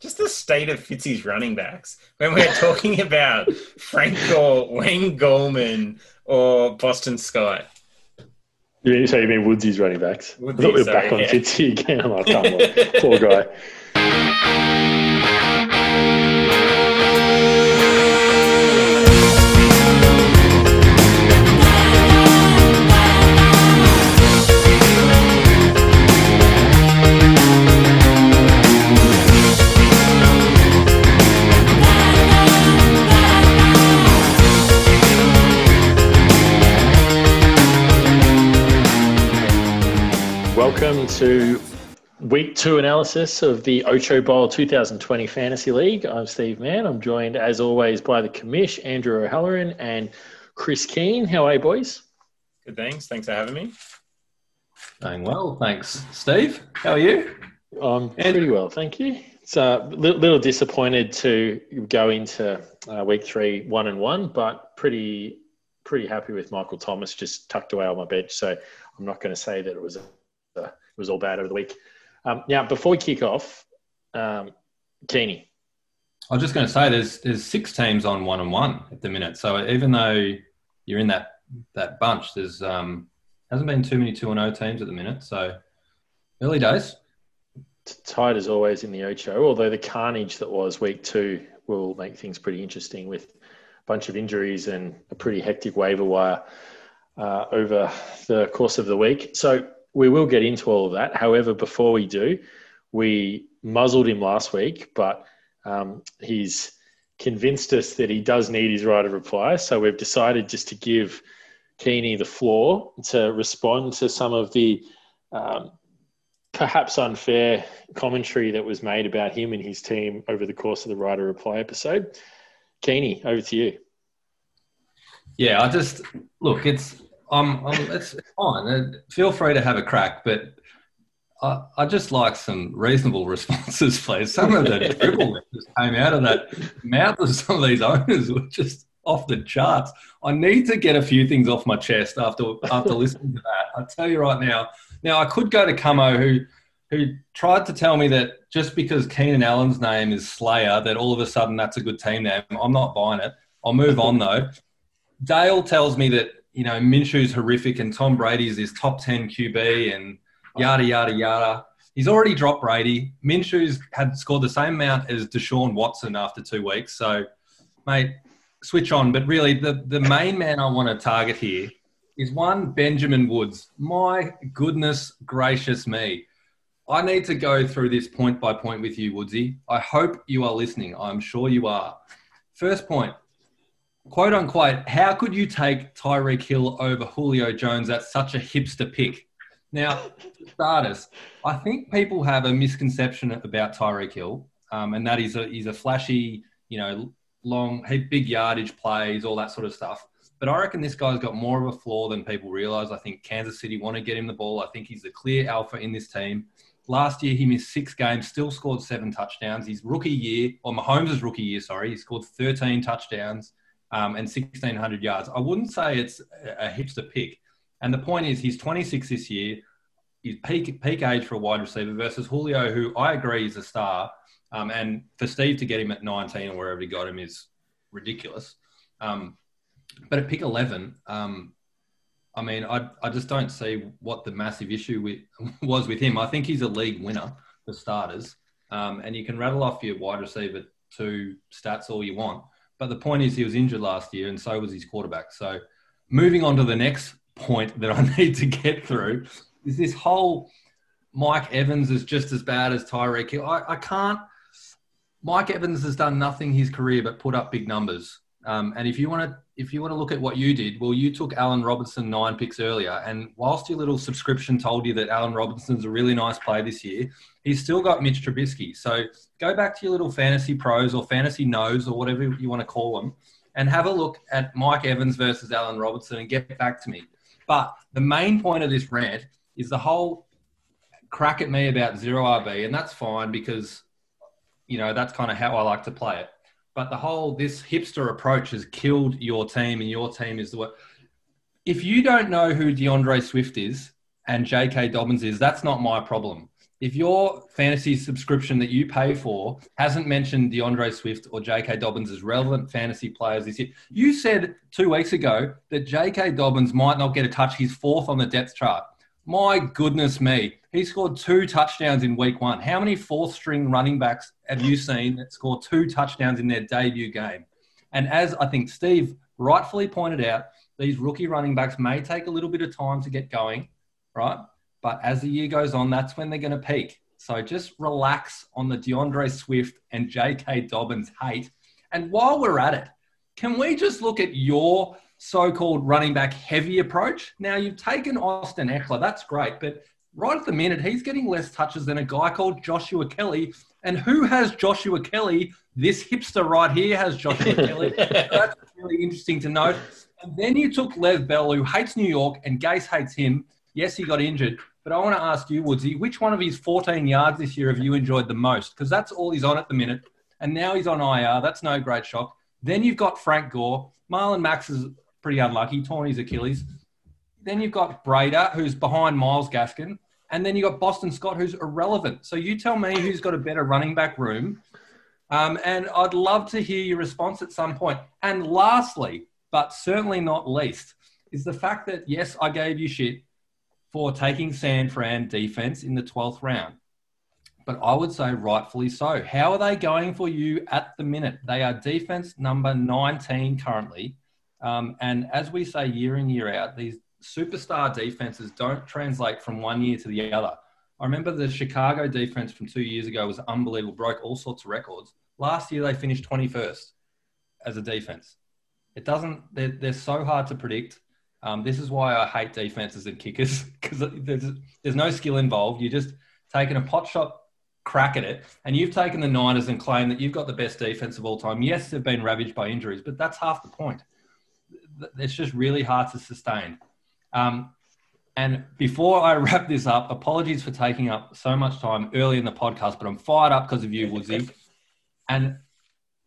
just the state of Fitzy's running backs when we're talking about Frank Gore, Wayne Gallman, or Boston Scott. You mean, so you mean Woodsy's running backs? I thought we were sorry, back on yeah. Fitzy again. I'm like, come on, poor guy. To week two analysis of the Ocho Bowl 2020 Fantasy League. I'm Steve Mann. I'm joined, as always, by the commish, Andrew O'Halloran and Chris Keane. How are you, boys? Good thanks. Thanks for having me. Doing well, thanks. Steve, how are you? I'm pretty well, thank you. It's a li- little disappointed to go into uh, week three one and one, but pretty pretty happy with Michael Thomas just tucked away on my bench. So I'm not going to say that it was a, it was all bad over the week. Um, now, before we kick off, um, Keeney, I was just going to say there's there's six teams on one and one at the minute. So even though you're in that that bunch, there's um hasn't been too many two and O teams at the minute. So early days. tight as always in the Ocho, although the carnage that was week two will make things pretty interesting with a bunch of injuries and a pretty hectic waiver wire uh, over the course of the week. So we will get into all of that. However, before we do, we muzzled him last week, but um, he's convinced us that he does need his right of reply. So we've decided just to give Keeney the floor to respond to some of the um, perhaps unfair commentary that was made about him and his team over the course of the right of reply episode. Keeney, over to you. Yeah, I just look. It's um, um it's, it's fine. Uh, Feel free to have a crack, but I, I just like some reasonable responses, please. Some of the dribble that just came out of that mouth of some of these owners were just off the charts. I need to get a few things off my chest after after listening to that. I tell you right now. Now I could go to Camo who who tried to tell me that just because Keenan Allen's name is Slayer, that all of a sudden that's a good team name. I'm not buying it. I'll move on though. Dale tells me that you know Minshew's horrific and Tom Brady's his top ten QB and yada yada yada. He's already dropped Brady. Minshew's had scored the same amount as Deshaun Watson after two weeks. So, mate, switch on. But really, the the main man I want to target here is one Benjamin Woods. My goodness gracious me. I need to go through this point by point with you, Woodsy. I hope you are listening. I'm sure you are. First point, quote unquote, how could you take Tyreek Hill over Julio Jones? That's such a hipster pick. Now, starters, I think people have a misconception about Tyreek Hill, um, and that he's a he's a flashy, you know, long, big yardage plays, all that sort of stuff. But I reckon this guy's got more of a flaw than people realize. I think Kansas City want to get him the ball. I think he's the clear alpha in this team. Last year, he missed six games, still scored seven touchdowns. His rookie year, or Mahomes' rookie year, sorry, he scored 13 touchdowns um, and 1,600 yards. I wouldn't say it's a hipster pick. And the point is, he's 26 this year. He's peak peak age for a wide receiver versus Julio, who I agree is a star. Um, and for Steve to get him at 19 or wherever he got him is ridiculous. Um, but at pick 11, um, I mean, I, I just don't see what the massive issue with, was with him. I think he's a league winner for starters. Um, and you can rattle off your wide receiver two stats all you want. But the point is, he was injured last year, and so was his quarterback. So, moving on to the next point that I need to get through is this whole Mike Evans is just as bad as Tyreek Hill. I, I can't. Mike Evans has done nothing his career but put up big numbers. Um, and if you want to, if you want to look at what you did, well, you took Allen Robinson nine picks earlier, and whilst your little subscription told you that Allen Robinson's a really nice play this year, he's still got Mitch Trubisky. So go back to your little fantasy pros or fantasy knows or whatever you want to call them, and have a look at Mike Evans versus Allen Robinson and get back to me. But the main point of this rant is the whole crack at me about zero RB, and that's fine because you know that's kind of how I like to play it. But the whole this hipster approach has killed your team, and your team is the what. If you don't know who D'Andre Swift is and J.K. Dobbins is, that's not my problem. if your fantasy subscription that you pay for hasn't mentioned D'Andre Swift or J.K. Dobbins as relevant fantasy players this year, you said two weeks ago that J.K. Dobbins might not get a touch. He's fourth on the depth chart. My goodness me. He scored two touchdowns in week one. How many fourth string running backs have you seen that score two touchdowns in their debut game? And as I think Steve rightfully pointed out, these rookie running backs may take a little bit of time to get going, right? But as the year goes on, that's when they're going to peak. So just relax on the D'Andre Swift and J.K. Dobbins hate. And while we're at it, can we just look at your so-called running back heavy approach? Now you've taken Austin Ekeler, that's great, but right at the minute he's getting less touches than a guy called Joshua Kelley. And who has Joshua Kelley? This hipster right here has Joshua Kelly. That's really interesting to note. And then you took Lev Bell, who hates New York, and Gase hates him. Yes, he got injured. But I want to ask you, Woodsy, which one of his 14 yards this year have you enjoyed the most? Because that's all he's on at the minute. And now he's on IR. That's no great shock. Then you've got Frank Gore. Marlon Mack's is pretty unlucky, torn his Achilles. Then you've got Breida, who's behind Myles Gaskin. And then you've got Boston Scott, who's irrelevant. So you tell me who's got a better running back room. Um, and I'd love to hear your response at some point. And lastly, but certainly not least, is the fact that, yes, I gave you shit for taking San Fran defense in the 12th round. But I would say rightfully so. How are they going for you at the minute? They are defense number 19 currently. Um, and as we say year in, year out, these superstar defenses don't translate from one year to the other. I remember the Chicago defense from two years ago was unbelievable, broke all sorts of records. Last year, they finished 21st as a defense. It doesn't, they're, they're so hard to predict. Um, this is why I hate defenses and kickers because there's, there's no skill involved. You're just taking a pot shot crack at it, and you've taken the Niners and claimed that you've got the best defense of all time. Yes, they've been ravaged by injuries, but that's half the point. It's just really hard to sustain. Um, and before I wrap this up, apologies for taking up so much time early in the podcast, but I'm fired up because of you, Woodsy. And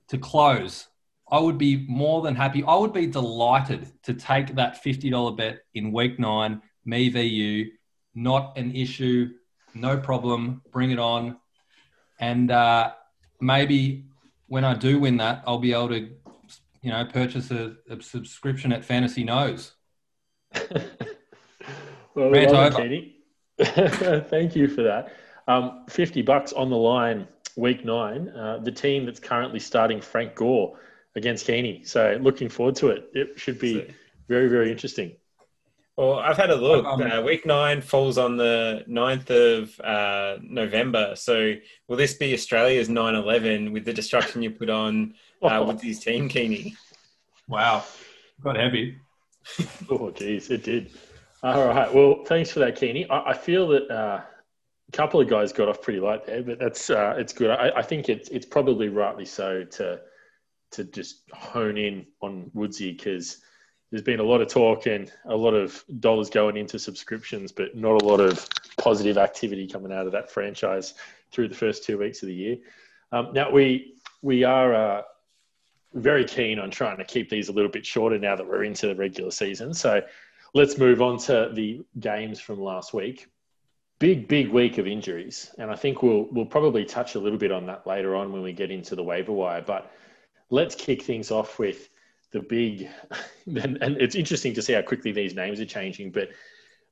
to close, I would be more than happy. I would be delighted to take that $50 bet in week nine, me VU. Not an issue, no problem. Bring it on. And uh, maybe when I do win that, I'll be able to, you know, purchase a, a subscription at Fantasy Knows. Well, Rant over. Thank you for that. Um, 50 bucks on the line, week nine. Uh, the team that's currently starting Frank Gore against Keeney. So looking forward to it. It should be very, very interesting. Well, I've had a look. Um, uh, week nine falls on the 9th of uh, November. So will this be Australia's 9 11 with the destruction you put on uh, with his team, Keeney? Wow. Got heavy. oh, geez, it did. All right. Well, thanks for that, Keeney. I, I feel that uh, a couple of guys got off pretty light there, but that's uh, it's good. I, I think it's it's probably rightly so to to just hone in on Woodsy because there's been a lot of talk and a lot of dollars going into subscriptions, but not a lot of positive activity coming out of that franchise through the first two weeks of the year. Um, now we we are uh, very keen on trying to keep these a little bit shorter now that we're into the regular season. So let's move on to the games from last week. Big, big week of injuries, and I think we'll we'll probably touch a little bit on that later on when we get into the waiver wire. But let's kick things off with the big, and, and it's interesting to see how quickly these names are changing, but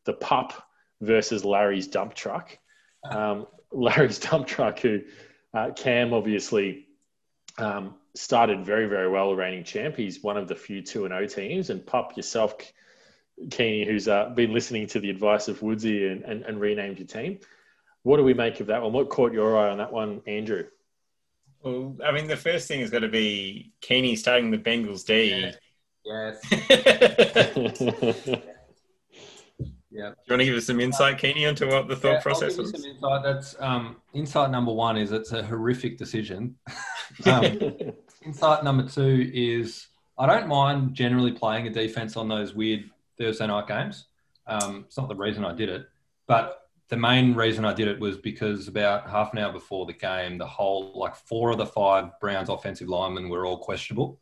the pup versus Larry's dump truck. Um, Larry's dump truck, who uh, Cam obviously um, started very, very well, reigning champ. He's one of the few 2 and 0 teams, and Pup yourself, Keeney, who's uh, been listening to the advice of Woodsy and, and, and renamed your team. What do we make of that one? What caught your eye on that one, Andrew? Well, I mean, the first thing is going to be Keeney starting the Bengals D. Yeah. Yes. yeah. Do you want to give us some insight, Keeney, into what the thought yeah, process was? Some insight. That's um, insight number one is it's a horrific decision. um, insight number two is I don't mind generally playing a defense on those weird Thursday night games. Um, it's not the reason I did it, but the main reason I did it was because about half an hour before the game, the whole like four of the five Browns offensive linemen were all questionable.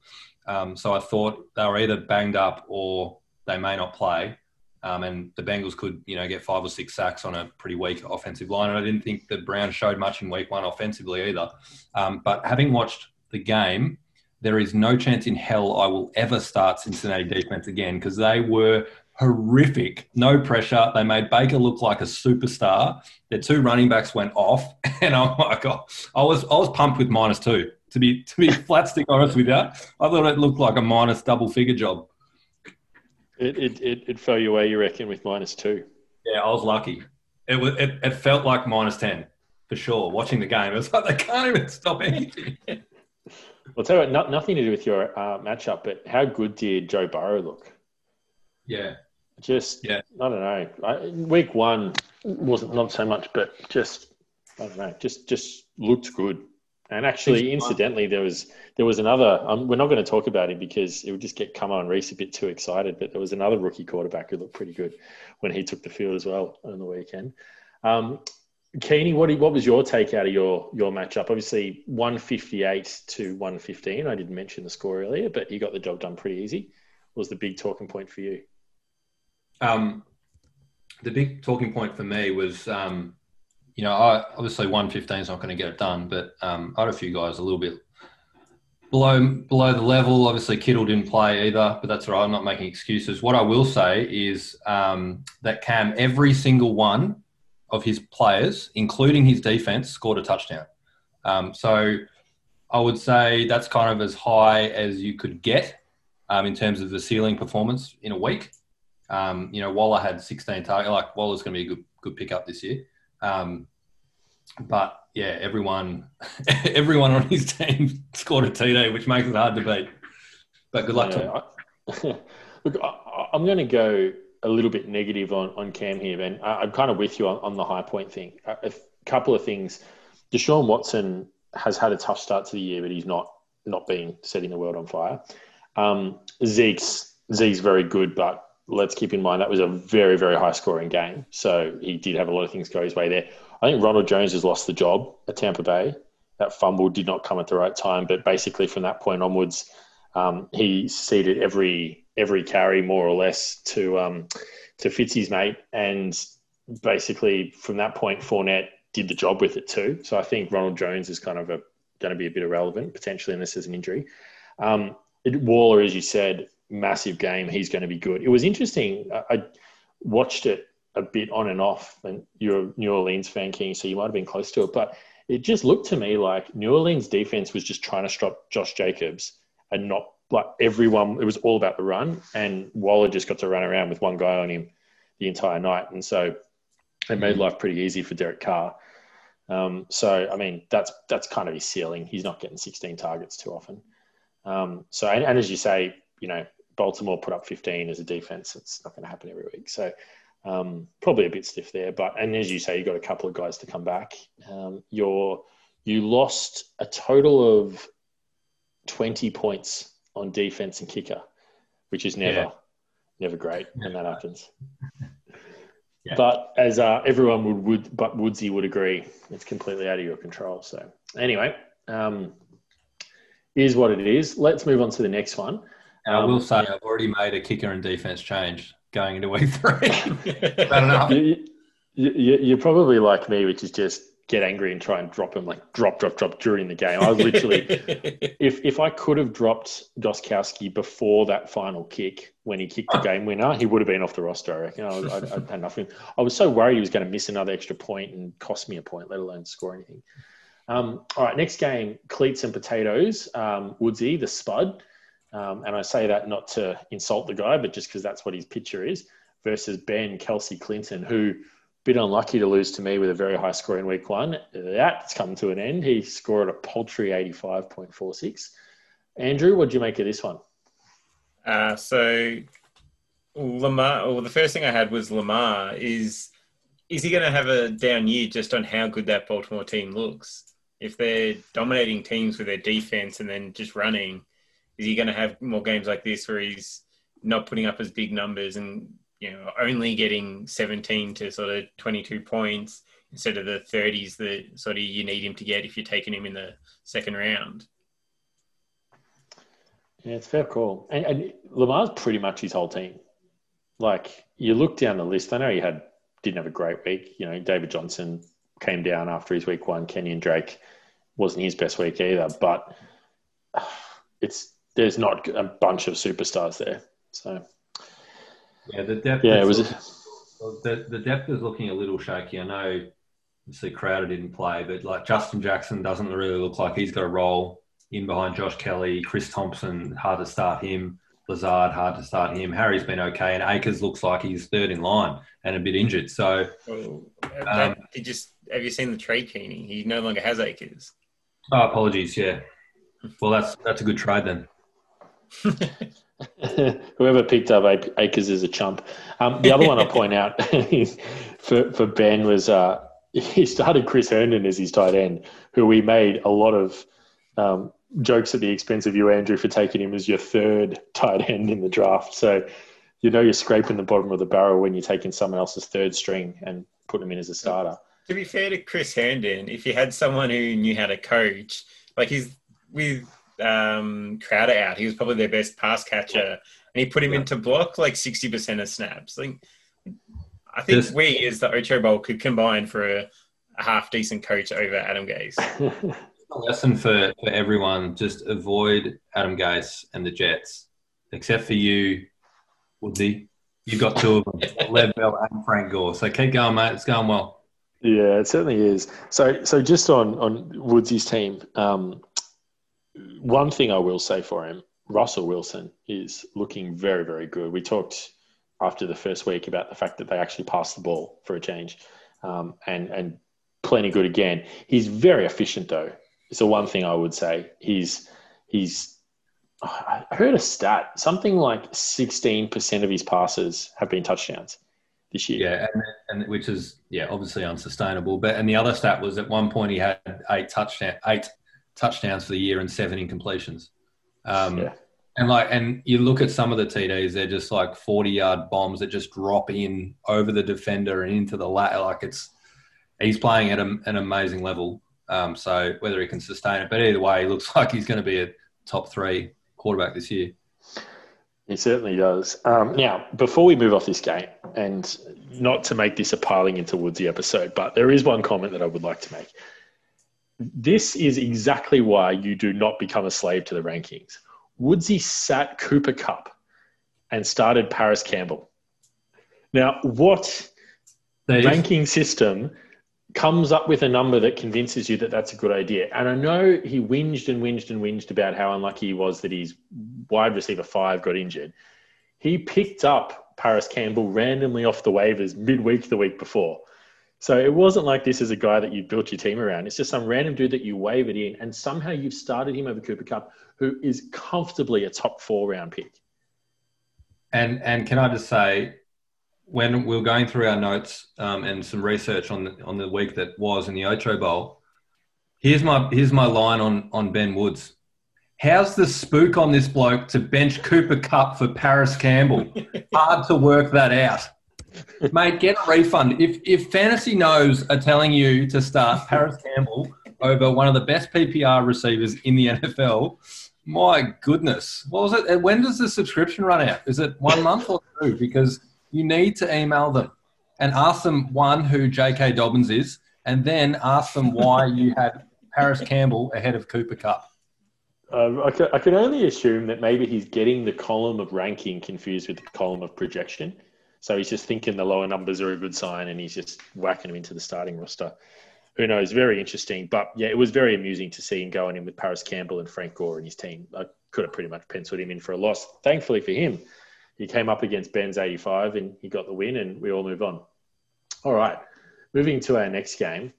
Um, so I thought they were either banged up or they may not play. Um, and the Bengals could, you know, get five or six sacks on a pretty weak offensive line. And I didn't think the Browns showed much in week one offensively either. Um, but having watched the game, there is no chance in hell I will ever start Cincinnati defense again because they were horrific. No pressure. They made Baker look like a superstar. Their two running backs went off, and I'm like, oh, I was I was pumped with minus two. To be to be flat stick honest with you, I thought it looked like a minus double figure job. It, it, it, it fell your way, you reckon, with minus two? Yeah, I was lucky. It was it, it felt like minus ten for sure. Watching the game, it was like they can't even stop anything. I'll tell you what, not, nothing to do with your uh, matchup, but how good did Joe Burrow look? Yeah, just yeah, I don't know. I, week one wasn't not so much, but just I don't know, just just looked good. And actually, incidentally, there was there was another. Um, we're not going to talk about him because it would just get Come and Reese a bit too excited. But there was another rookie quarterback who looked pretty good when he took the field as well on the weekend. Um, Keeney, what what was your take out of your your matchup? Obviously, one fifty eight to one fifteen. I didn't mention the score earlier, but you got the job done pretty easy. What was the big talking point for you? Um, the big talking point for me was um, you know, I, obviously 115 is not going to get it done, but um, I had a few guys a little bit below below the level. Obviously, Kittle didn't play either, but that's all right. I'm not making excuses. What I will say is um, that Cam, every single one of his players, including his defense, scored a touchdown. Um, so I would say that's kind of as high as you could get um, in terms of the ceiling performance in a week. Um, you know, Waller had 16 targets. Like Waller's going to be a good good pickup this year. Um, but yeah, everyone everyone on his team scored a TD, which makes it hard to beat. But good luck yeah, to him. Look, I, am going to go a little bit negative on, on Cam here, Ben. I, am kind of with you on, on the high point thing. A, a couple of things. Deshaun Watson has had a tough start to the year, but he's not not been setting the world on fire. Um, Zeke's Zeke's very good, but let's keep in mind that was a very very high scoring game, so he did have a lot of things go his way there. I think Ronald Jones has lost the job at Tampa Bay. That fumble did not come at the right time, but basically from that point onwards, um, he ceded every every carry more or less to um, to Fitzy's mate, and basically from that point, Fournette did the job with it too. So I think Ronald Jones is kind of a, going to be a bit irrelevant potentially unless there's an injury. Um, it, Waller, as you said, massive game. He's going to be good. It was interesting. I, I watched it a bit on and off. And you're a New Orleans fan, King, so you might have been close to it. But it just looked to me like New Orleans defense was just trying to stop Josh Jacobs and not like everyone. It was all about the run, and Waller just got to run around with one guy on him the entire night, and so it made life pretty easy for Derek Carr. Um, so I mean, that's that's kind of his ceiling. He's not getting 16 targets too often. Um, so and, and as you say, you know, Baltimore put up 15 as a defense. It's not going to happen every week. So um, probably a bit stiff there, but and as you say, you got a couple of guys to come back. Um, you're you lost a total of twenty points on defense and kicker, which is never yeah. never great when that happens. yeah. But as uh, everyone would, would, but Woodsy would agree, it's completely out of your control. So anyway, um, is what it is. Let's move on to the next one. I will um, say, I've already made a kicker and defense change going into week three. You, you, are probably like me, which is just get angry and try and drop him, like drop, drop, drop during the game. I was literally, if if I could have dropped Gostkowski before that final kick when he kicked the game winner, he would have been off the roster. I reckon. I, I, I had nothing. I was so worried he was going to miss another extra point and cost me a point, let alone score anything. Um, all right, next game, cleats and potatoes. Um, Woodsy, the Spud. Um, and I say that not to insult the guy, but just because that's what his picture is, versus Ben Kelsey Clinton, who bit unlucky to lose to me with a very high score in week one. That's come to an end. He scored a paltry 85.46. Andrew, what do you make of this one? Uh, so Lamar, well, the first thing I had was Lamar. Is is he going to have a down year just on how good that Baltimore team looks? If they're dominating teams with their defense and then just running, is he going to have more games like this where he's not putting up as big numbers and you know only getting 17 to sort of 22 points instead of the 30s that sort of you need him to get if you're taking him in the second round? Yeah, it's fair call. And, and Lamar's pretty much his whole team. like you look down the list. I know he had didn't have a great week. You know, David Johnson came down after his week one. Kenyon Drake wasn't his best week either, but it's there's not a bunch of superstars there. So yeah, the depth. Yeah, it was. the the depth is looking a little shaky. I know. See, Crowder didn't play, but like Justin Jackson doesn't really look like he's got a role in behind Josh Kelley. Chris Thompson, hard to start him. Lazard, hard to start him. Harry's been okay, and Akers looks like he's third in line and a bit injured. So, um, did just have you seen the trade Keeney? He no longer has Akers. Oh, apologies. Yeah. Well, that's that's a good trade then. Whoever picked up Akers is a chump. Um, the other one I'll point out for for Ben was uh, he started Chris Herndon as his tight end, who we made a lot of um, jokes at the expense of you, Andrew, for taking him as your third tight end in the draft. So you know you're scraping the bottom of the barrel when you're taking someone else's third string and putting him in as a starter. To be fair to Chris Herndon, if you had someone who knew how to coach, like he's with um, Crowder out, he was probably their best pass catcher, and he put him yeah. into block like sixty percent of snaps. Like, I think this, we as the Ocho Bowl could combine for a, a half decent coach over Adam Gase. a lesson for, for everyone just avoid Adam Gase and the Jets, except for you, Woodsy. You've got two of them, Lev Bell and Frank Gore. So keep going, mate. It's going well. Yeah, it certainly is. So, so just on on Woodsy's team, um, one thing I will say for him, Russell Wilson is looking very, very good. We talked after the first week about the fact that they actually passed the ball for a change, um, and and plenty good again. He's very efficient though. It's the one thing I would say. He's he's. I heard a stat, something like sixteen percent of his passes have been touchdowns this year. Yeah, and, and which is yeah obviously unsustainable. But and the other stat was at one point he had eight touchdown eight touchdowns for the year and seven incompletions. Um, yeah. And like, and you look at some of the TDs, they're just like forty-yard bombs that just drop in over the defender and into the lat. Like it's, he's playing at a, an amazing level. Um, so whether he can sustain it, but either way, he looks like he's going to be a top three quarterback this year. He certainly does. Um, now, before we move off this game, and not to make this a piling into Woodsy episode, but there is one comment that I would like to make. This is exactly why you do not become a slave to the rankings. Woodsy sat Cooper Kupp and started Parris Campbell. Now, what ranking system comes up with a number that convinces you that that's a good idea. And I know he whinged and whinged and whinged about how unlucky he was that his wide receiver five got injured. He picked up Parris Campbell randomly off the waivers midweek the week before. So it wasn't like this is a guy that you built your team around. It's just some random dude that you wavered in, and somehow you've started him over Cooper Kupp, who is comfortably a top four round pick. And and can I just say, when we were going through our notes um, and some research on the, on the week that was in the Ocho Bowl, here's my here's my line on on Ben Woods. How's the spook on this bloke to bench Cooper Kupp for Parris Campbell? Hard to work that out. Mate, get a refund. If if Fantasy Knows are telling you to start Parris Campbell over one of the best PPR receivers in the NFL, my goodness. What was it? When does the subscription run out? Is it one month or two? Because you need to email them and ask them one who J.K. Dobbins is, and then ask them why you had Parris Campbell ahead of Cooper Kupp. Um, I, can, I can only assume that maybe he's getting the column of ranking confused with the column of projection. So he's just thinking the lower numbers are a good sign, and he's just whacking him into the starting roster. Who knows? Very interesting. But yeah, it was very amusing to see him going in with Parris Campbell and Frank Gore and his team. I could have pretty much penciled him in for a loss. Thankfully for him, he came up against Ben's 85 and he got the win, and we all move on. All right, moving to our next game.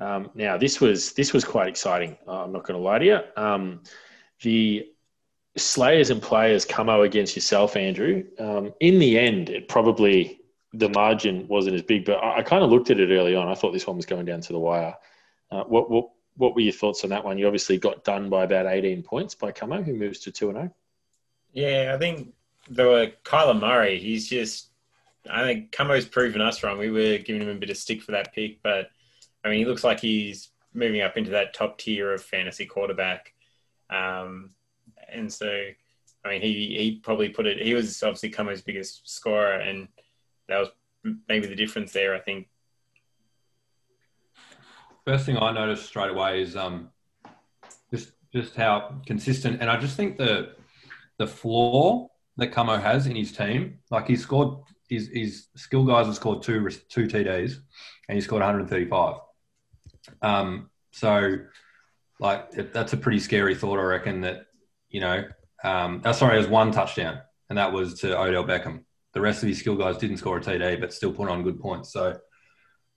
Um, now this was this was quite exciting. I'm not going to lie to you. Um, the Slayers and players come out against yourself, Andrew. Um, in the end, it probably the margin wasn't as big, but I, I kind of looked at it early on. I thought this one was going down to the wire. Uh, what what what were your thoughts on that one? You obviously got done by about 18 points by Camo, who moves to 2 and 0. Yeah, I think there were Kyler Murray, he's just, I think Camo's proven us wrong. We were giving him a bit of stick for that pick, but I mean, he looks like he's moving up into that top tier of fantasy quarterback. Um, and so I mean, he he probably put it. He was obviously Camo's biggest scorer, and that was maybe the difference there. I think. First thing I noticed straight away is um, just just how consistent, and I just think the the floor that Camo has in his team, like he scored his his skill guys have scored two two TDs, and he scored 135. Um, so like that's a pretty scary thought, I reckon. That you know, um, oh, sorry, it was one touchdown, and that was to Odell Beckham. The rest of his skill guys didn't score a TD, but still put on good points. So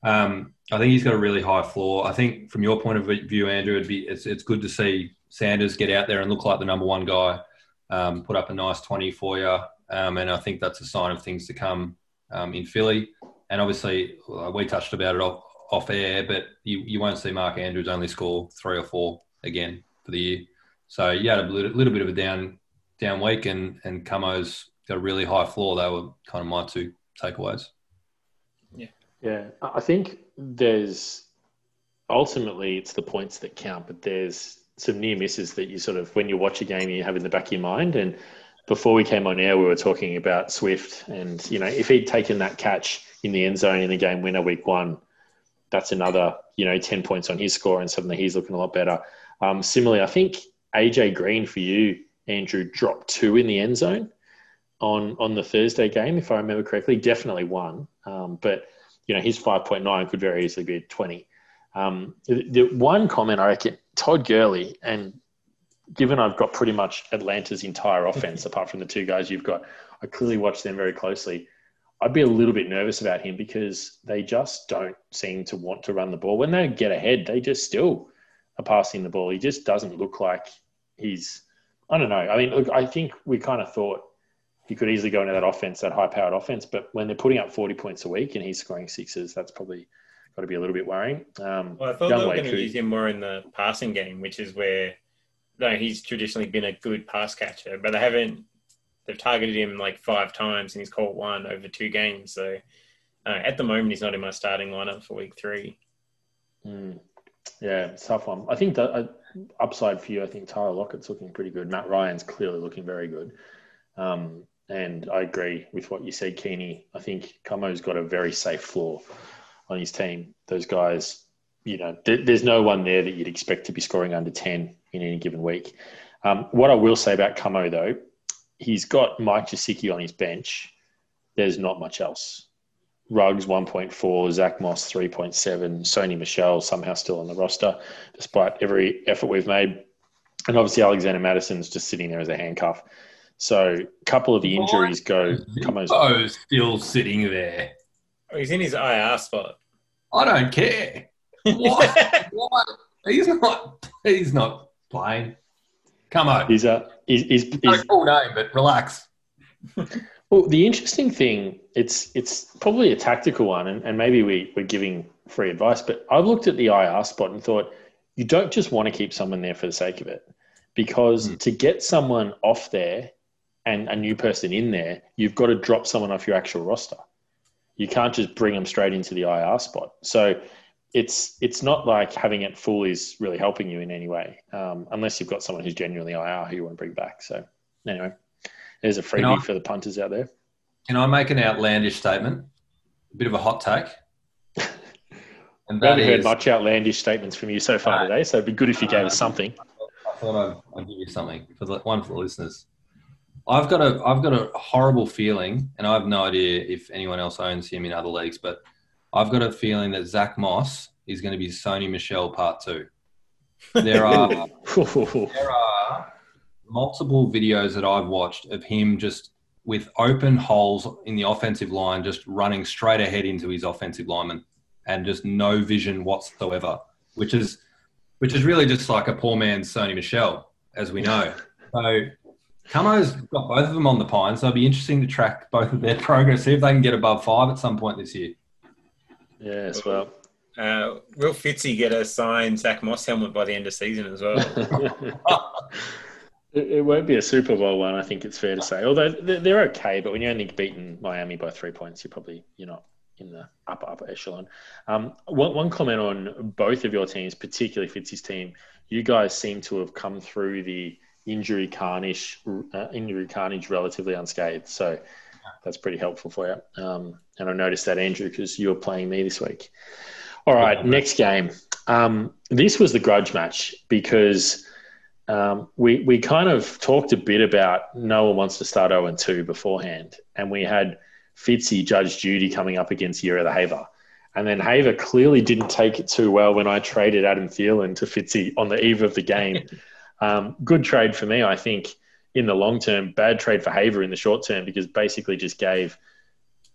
um, I think he's got a really high floor. I think from your point of view, Andrew, it'd be it's, it's good to see Sanders get out there and look like the number one guy, um, put up a nice twenty for you, um, and I think that's a sign of things to come um, in Philly. And obviously, we touched about it off, off air, but you, you won't see Mark Andrews only score three or four again for the year. So you had a little, little bit of a down down week, and and Camo's got a really high floor. They were kind of my two takeaways. Yeah, yeah. I think there's ultimately it's the points that count, but there's some near misses that you sort of when you watch a game you have in the back of your mind. And before we came on air, we were talking about Swift, and you know if he'd taken that catch in the end zone in the game winner week one, that's another you know ten points on his score, and suddenly he's looking a lot better. Um, similarly, I think AJ Green for you, Andrew, dropped two in the end zone on on the Thursday game, if I remember correctly. Definitely one, um, but you know his five point nine could very easily be twenty. Um, the, the one comment I reckon Todd Gurley, and given I've got pretty much Atlanta's entire offense apart from the two guys you've got, I clearly watch them very closely. I'd be a little bit nervous about him because they just don't seem to want to run the ball. When they get ahead, they just still are passing the ball. He just doesn't look like he's. I don't know. I mean, look, I think we kind of thought he could easily go into that offense, that high-powered offense. But when they're putting up forty points a week and he's scoring sixes, that's probably got to be a little bit worrying. Um, well, I thought they were going to use him more in the passing game, which is where no, he's traditionally been a good pass catcher, but they haven't. They've targeted him like five times and he's caught one over two games. So uh, at the moment, he's not in my starting lineup for week three. Mm. Yeah, tough one. I think the uh, upside for you, I think Tyler Lockett's looking pretty good. Matt Ryan's clearly looking very good. Um, and I agree with what you said, Keeney. I think Camo's got a very safe floor on his team. Those guys, you know, th- there's no one there that you'd expect to be scoring under 10 in any given week. Um, what I will say about Camo, though, he's got Mike Gesicki on his bench. There's not much else. Ruggs 1.4, Zach Moss 3.7, Sony Michel somehow still on the roster, despite every effort we've made. And obviously, Alexander Mattison's just sitting there as a handcuff. So, a couple of the injuries go. Oh, still sitting there. Oh, he's in his IR spot. I don't care. Why? Why? He's not. He's not playing. Come on. He's a. He's, he's, he's full name, but relax. Well, the interesting thing, it's it's probably a tactical one, and, and maybe we, we're giving free advice, but I've looked at the IR spot and thought you don't just want to keep someone there for the sake of it. Because mm. to get someone off there and a new person in there, you've got to drop someone off your actual roster. You can't just bring them straight into the IR spot. So it's it's not like having it full is really helping you in any way, um, unless you've got someone who's genuinely IR who you want to bring back. So anyway. There's a freebie I, for the punters out there. Can I make an outlandish statement? A bit of a hot take. And we haven't is, heard much outlandish statements from you so far uh, today, so it'd be good if you gave us something. I thought I'd, I'd give you something for the one for the listeners. I've got a I've got a horrible feeling, and I have no idea if anyone else owns him in other leagues, but I've got a feeling that Zach Moss is going to be Sony Michel Part Two. There are there are multiple videos that I've watched of him just with open holes in the offensive line, just running straight ahead into his offensive lineman and just no vision whatsoever, which is which is really just like a poor man's Sony Michel, as we know. So Camo's got both of them on the pine, so it'll be interesting to track both of their progress, see if they can get above five at some point this year. Yes, well. Uh, will Fitzy get a signed Zach Moss helmet by the end of season as well? It, won't be a Super Bowl one, I think it's fair to say. Although they're okay, but when you only beaten Miami by three points, you're probably you're not in the upper upper echelon. Um, one, one comment on both of your teams, particularly Fitzy's team. You guys seem to have come through the injury carnage, uh, injury carnage relatively unscathed. So that's pretty helpful for you. Um, and I noticed that Andrew because you were playing me this week. All right, next game. Um, this was the grudge match because um, we we kind of talked a bit about no one wants to start 0 and 2 beforehand, and we had Fitzy Judge Judy coming up against Ura the Haver. And then Haver clearly didn't take it too well when I traded Adam Thielen to Fitzy on the eve of the game. Um, good trade for me, I think, in the long term. Bad trade for Haver in the short term because basically just gave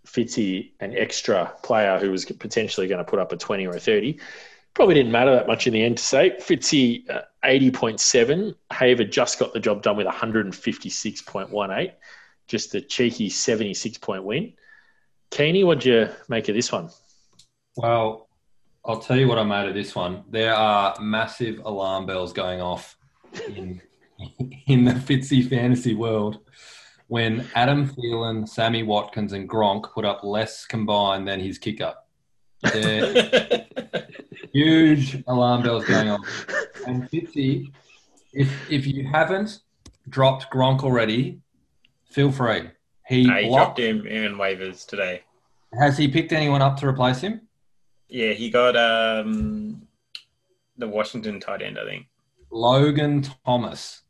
Fitzy an extra player who was potentially going to put up a 20 or a 30. Probably didn't matter that much in the end to say. Fitzy, uh, 80.7. Haver just got the job done with 156.18 just a cheeky 76 point win. Keeney, what'd you make of this one? Well, I'll tell you what I made of this one. There are massive alarm bells going off in, in the Fitzy fantasy world when Adam Thielen, Sammy Watkins, and Gronk put up less combined than his kicker. huge alarm bells going on. And Fitzy, if if you haven't dropped Gronk already, Feel free. He, uh, he dropped him in waivers today. Has he picked anyone up to replace him? Yeah, he got um, the Washington tight end, I think. Logan Thomas.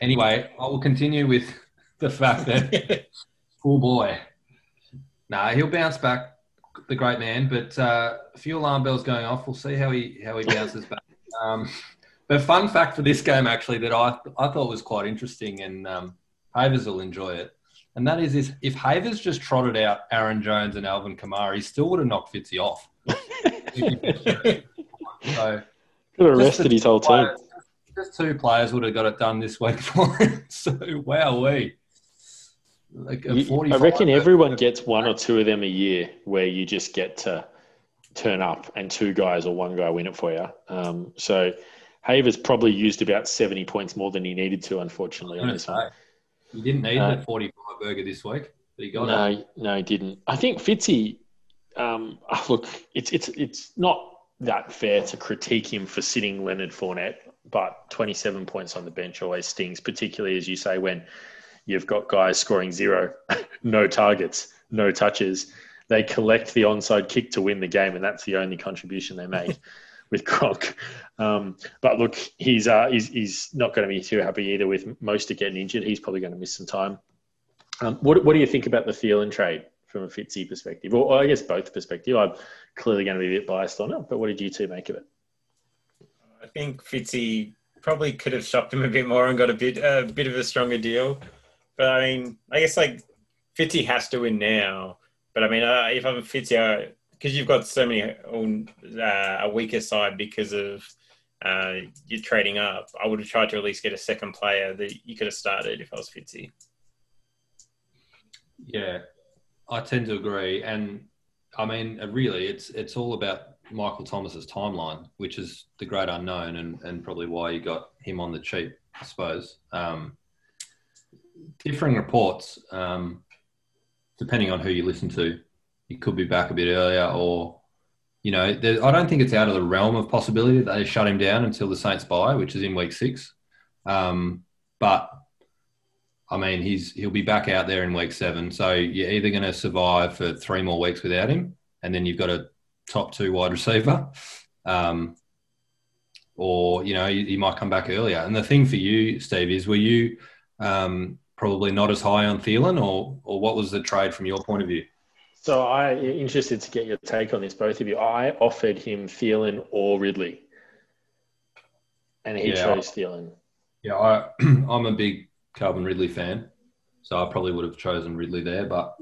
Anyway, I will continue with the fact that, oh boy, nah, he'll bounce back, the great man. But uh, a few alarm bells going off. We'll see how he how he bounces back. Um, but fun fact for this game, actually, that I I thought was quite interesting, and um, Havers will enjoy it. And that is, this: if Havers just trotted out Aaron Jones and Alvin Kamara, he still would have knocked Fitzy off. so could have arrested his whole team. Just two players would have got it done this week for him. So wow, we. Like I reckon everyone gets one or two of them a year where you just get to turn up and two guys or one guy win it for you. Um, so Havers probably used about 70 points more than he needed to, unfortunately, on this say, one. He didn't need uh, 45 burger this week, but he got no, it. No, he didn't. I think Fitzy, um, look, it's, it's, it's not that fair to critique him for sitting Leonard Fournette, but 27 points on the bench always stings, particularly as you say, when you've got guys scoring zero, no targets, no touches. They collect the onside kick to win the game, and that's the only contribution they make. with Gronk. Um, but look, he's, uh, he's, he's not going to be too happy either with Mostert getting injured. He's probably going to miss some time. Um, what, what do you think about the Thielen trade from a Fitzy perspective? Or, or I guess both perspective. I'm clearly going to be a bit biased on it, but what did you two make of it? I think Fitzy probably could have shopped him a bit more and got a bit a bit of a stronger deal. But I mean, I guess like Fitzy has to win now. But I mean, uh, if I'm a Fitzy, because you've got so many uh, a weaker side because of uh, you're trading up. I would have tried to at least get a second player that you could have started if I was Fitzy. Yeah, I tend to agree, and I mean, uh, really, it's it's all about Michael Thomas's timeline, which is the great unknown, and and probably why you got him on the cheap, I suppose. Um, differing reports, um, depending on who you listen to, he could be back a bit earlier, or you know, I don't think it's out of the realm of possibility that they shut him down until the Saints bye, which is in week six. Um, but I mean, he's he'll be back out there in week seven, so you're either going to survive for three more weeks without him, and then you've got a top two wide receiver, um, or you know, he might come back earlier. And the thing for you, Steve, is were you um, probably not as high on Thielen, or or what was the trade from your point of view? So I interested to get your take on this, both of you. I offered him Thielen or Ridley, and he yeah, chose Thielen. Yeah, I, I'm a big Calvin Ridley fan, so I probably would have chosen Ridley there. But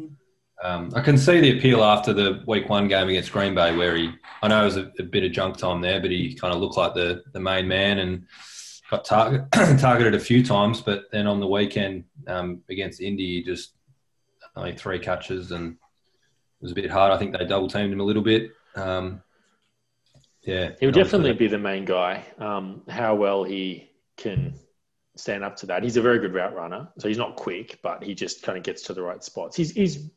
um, I can see the appeal after the Week One game against Green Bay, where he, I know it was a, a bit of junk time there, but he kind of looked like the the main man and got target, targeted a few times. But then on the weekend um, against Indy, just only three catches and it was a bit hard. I think they double teamed him a little bit. Um, yeah, he would definitely be the main guy. Um, how well he can stand up to that. He's a very good route runner, so he's not quick, but he just kind of gets to the right spots. He's he's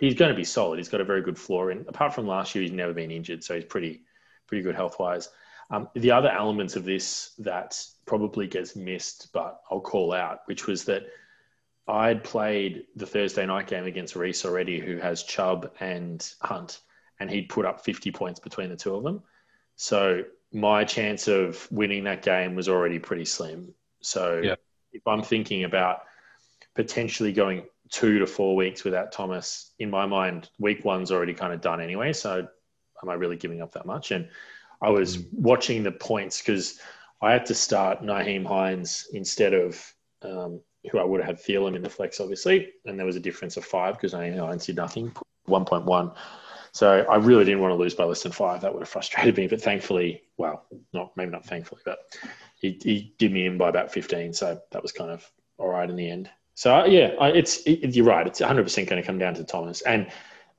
he's going to be solid. He's got a very good floor, and apart from last year, he's never been injured, so he's pretty pretty good health wise. Um, the other elements of this that probably gets missed, but I'll call out, which was that I'd played the Thursday night game against Reese already, who has Chubb and Hunt, and he'd put up 50 points between the two of them. So my chance of winning that game was already pretty slim. So yeah. if I'm thinking about potentially going two to four weeks without Thomas, in my mind, week one's already kind of done anyway. So am I really giving up that much? And I was mm. watching the points because I had to start Nyheim Hines instead of um, who I would have had Thielen in the flex, obviously. And there was a difference of five because Nyheim Hines did nothing, 1.1. So I really didn't want to lose by less than five. That would have frustrated me. But thankfully, well, not maybe not thankfully, but he, he did me in by about 15. So that was kind of all right in the end. So uh, yeah, it's it, you're right. It's 100 percent going to come down to Thomas, and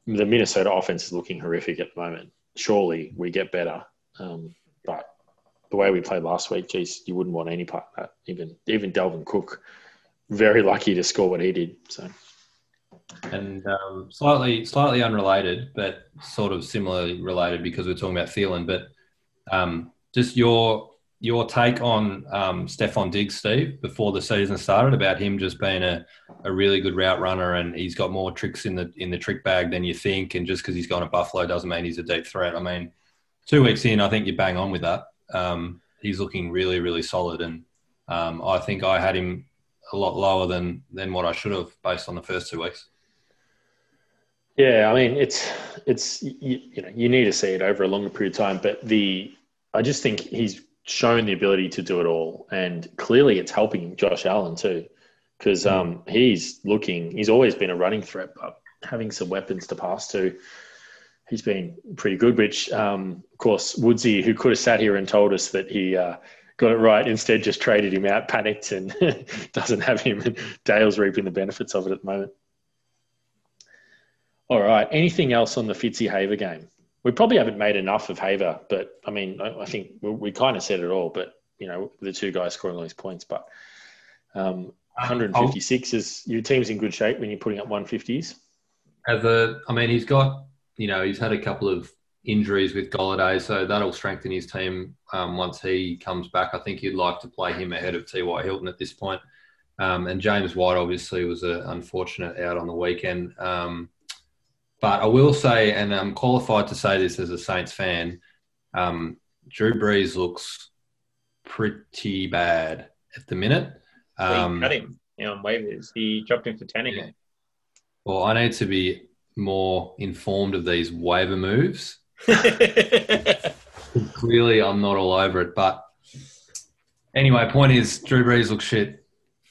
the Minnesota offense is looking horrific at the moment. Surely we get better, um, the way we played last week, geez, you wouldn't want any part of that. Even even Dalvin Cook, very lucky to score what he did. So. And um, slightly, slightly unrelated, but sort of similarly related because we're talking about Thielen. But um, just your your take on um, Stefon Diggs, Steve, before the season started, about him just being a, a really good route runner and he's got more tricks in the in the trick bag than you think, and just because he's gone to Buffalo doesn't mean he's a deep threat. I mean, two weeks in, I think you bang on with that. Um, he's looking really, really solid, and um, I think I had him a lot lower than than what I should have based on the first two weeks. Yeah, I mean, it's it's you, you know you need to see it over a longer period of time, but the I just think he's shown the ability to do it all, and clearly it's helping Josh Allen too, because mm. um, he's looking. He's always been a running threat, but having some weapons to pass to, he's been pretty good. Which, um, of course, Woodsy, who could have sat here and told us that he uh, got it right, instead just traded him out, panicked, and doesn't have him. Dale's reaping the benefits of it at the moment. All right. Anything else on the Fitzy Haver game? we probably haven't made enough of Haver, but I mean, I, I think we, we, kind of said it all. But you know, the two guys scoring all these points, but um, 156 is your team's in good shape when you're putting up 150s. As a, I mean, he's got you know he's had a couple of injuries with Golladay, so that'll strengthen his team um, once he comes back. I think you'd like to play him ahead of T.Y. Hilton at this point. Um, and James White obviously was an unfortunate out on the weekend. Um, but I will say, and I'm qualified to say this as a Saints fan, um, Drew Brees looks pretty bad at the minute. Um, cut him on waivers. He dropped him for ten again. Well, I need to be more informed of these waiver moves. Clearly, I'm not all over it. But anyway, point is, Drew Brees looks shit.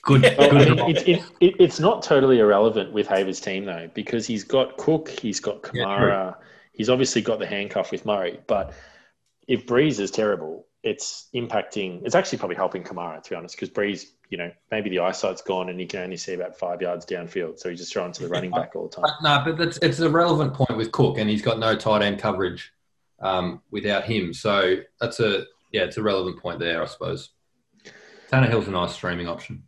Good. good it, it, it, it's not totally irrelevant with Haver's team though, because he's got Cook, he's got Kamara, yeah, he's obviously got the handcuff with Murray. But if Brees is terrible, it's impacting. It's actually probably helping Kamara to be honest, because Brees, you know, maybe the eyesight's gone and he can only see about five yards downfield, so he's just throwing to the running back all the time. No, but that's, it's a relevant point with Cook, and he's got no tight end coverage um, without him. So that's a yeah, it's a relevant point there, I suppose. Tannehill's a nice streaming option.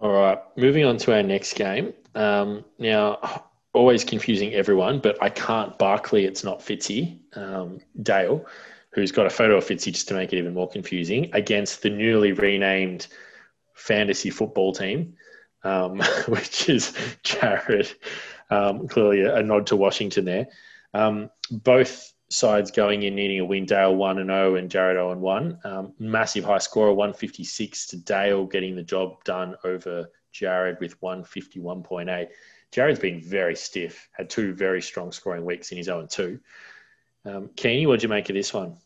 All right, moving on to our next game. Um, now, always confusing everyone, but I can't Barkley. It's not Fitzy. Um, Dale, who's got a photo of Fitzy just to make it even more confusing, against the newly renamed fantasy football team, um, which is Jared. Um, clearly, a, a, nod to Washington there. Um, both sides going in needing a win. Dale one and zero, oh and Jared zero and one. Um, massive high score, one fifty six to Dale, getting the job done over Jared with one fifty one point eight. Jared's been very stiff. Had two very strong scoring weeks in his own two. Um, Keeney, what did you make of this one?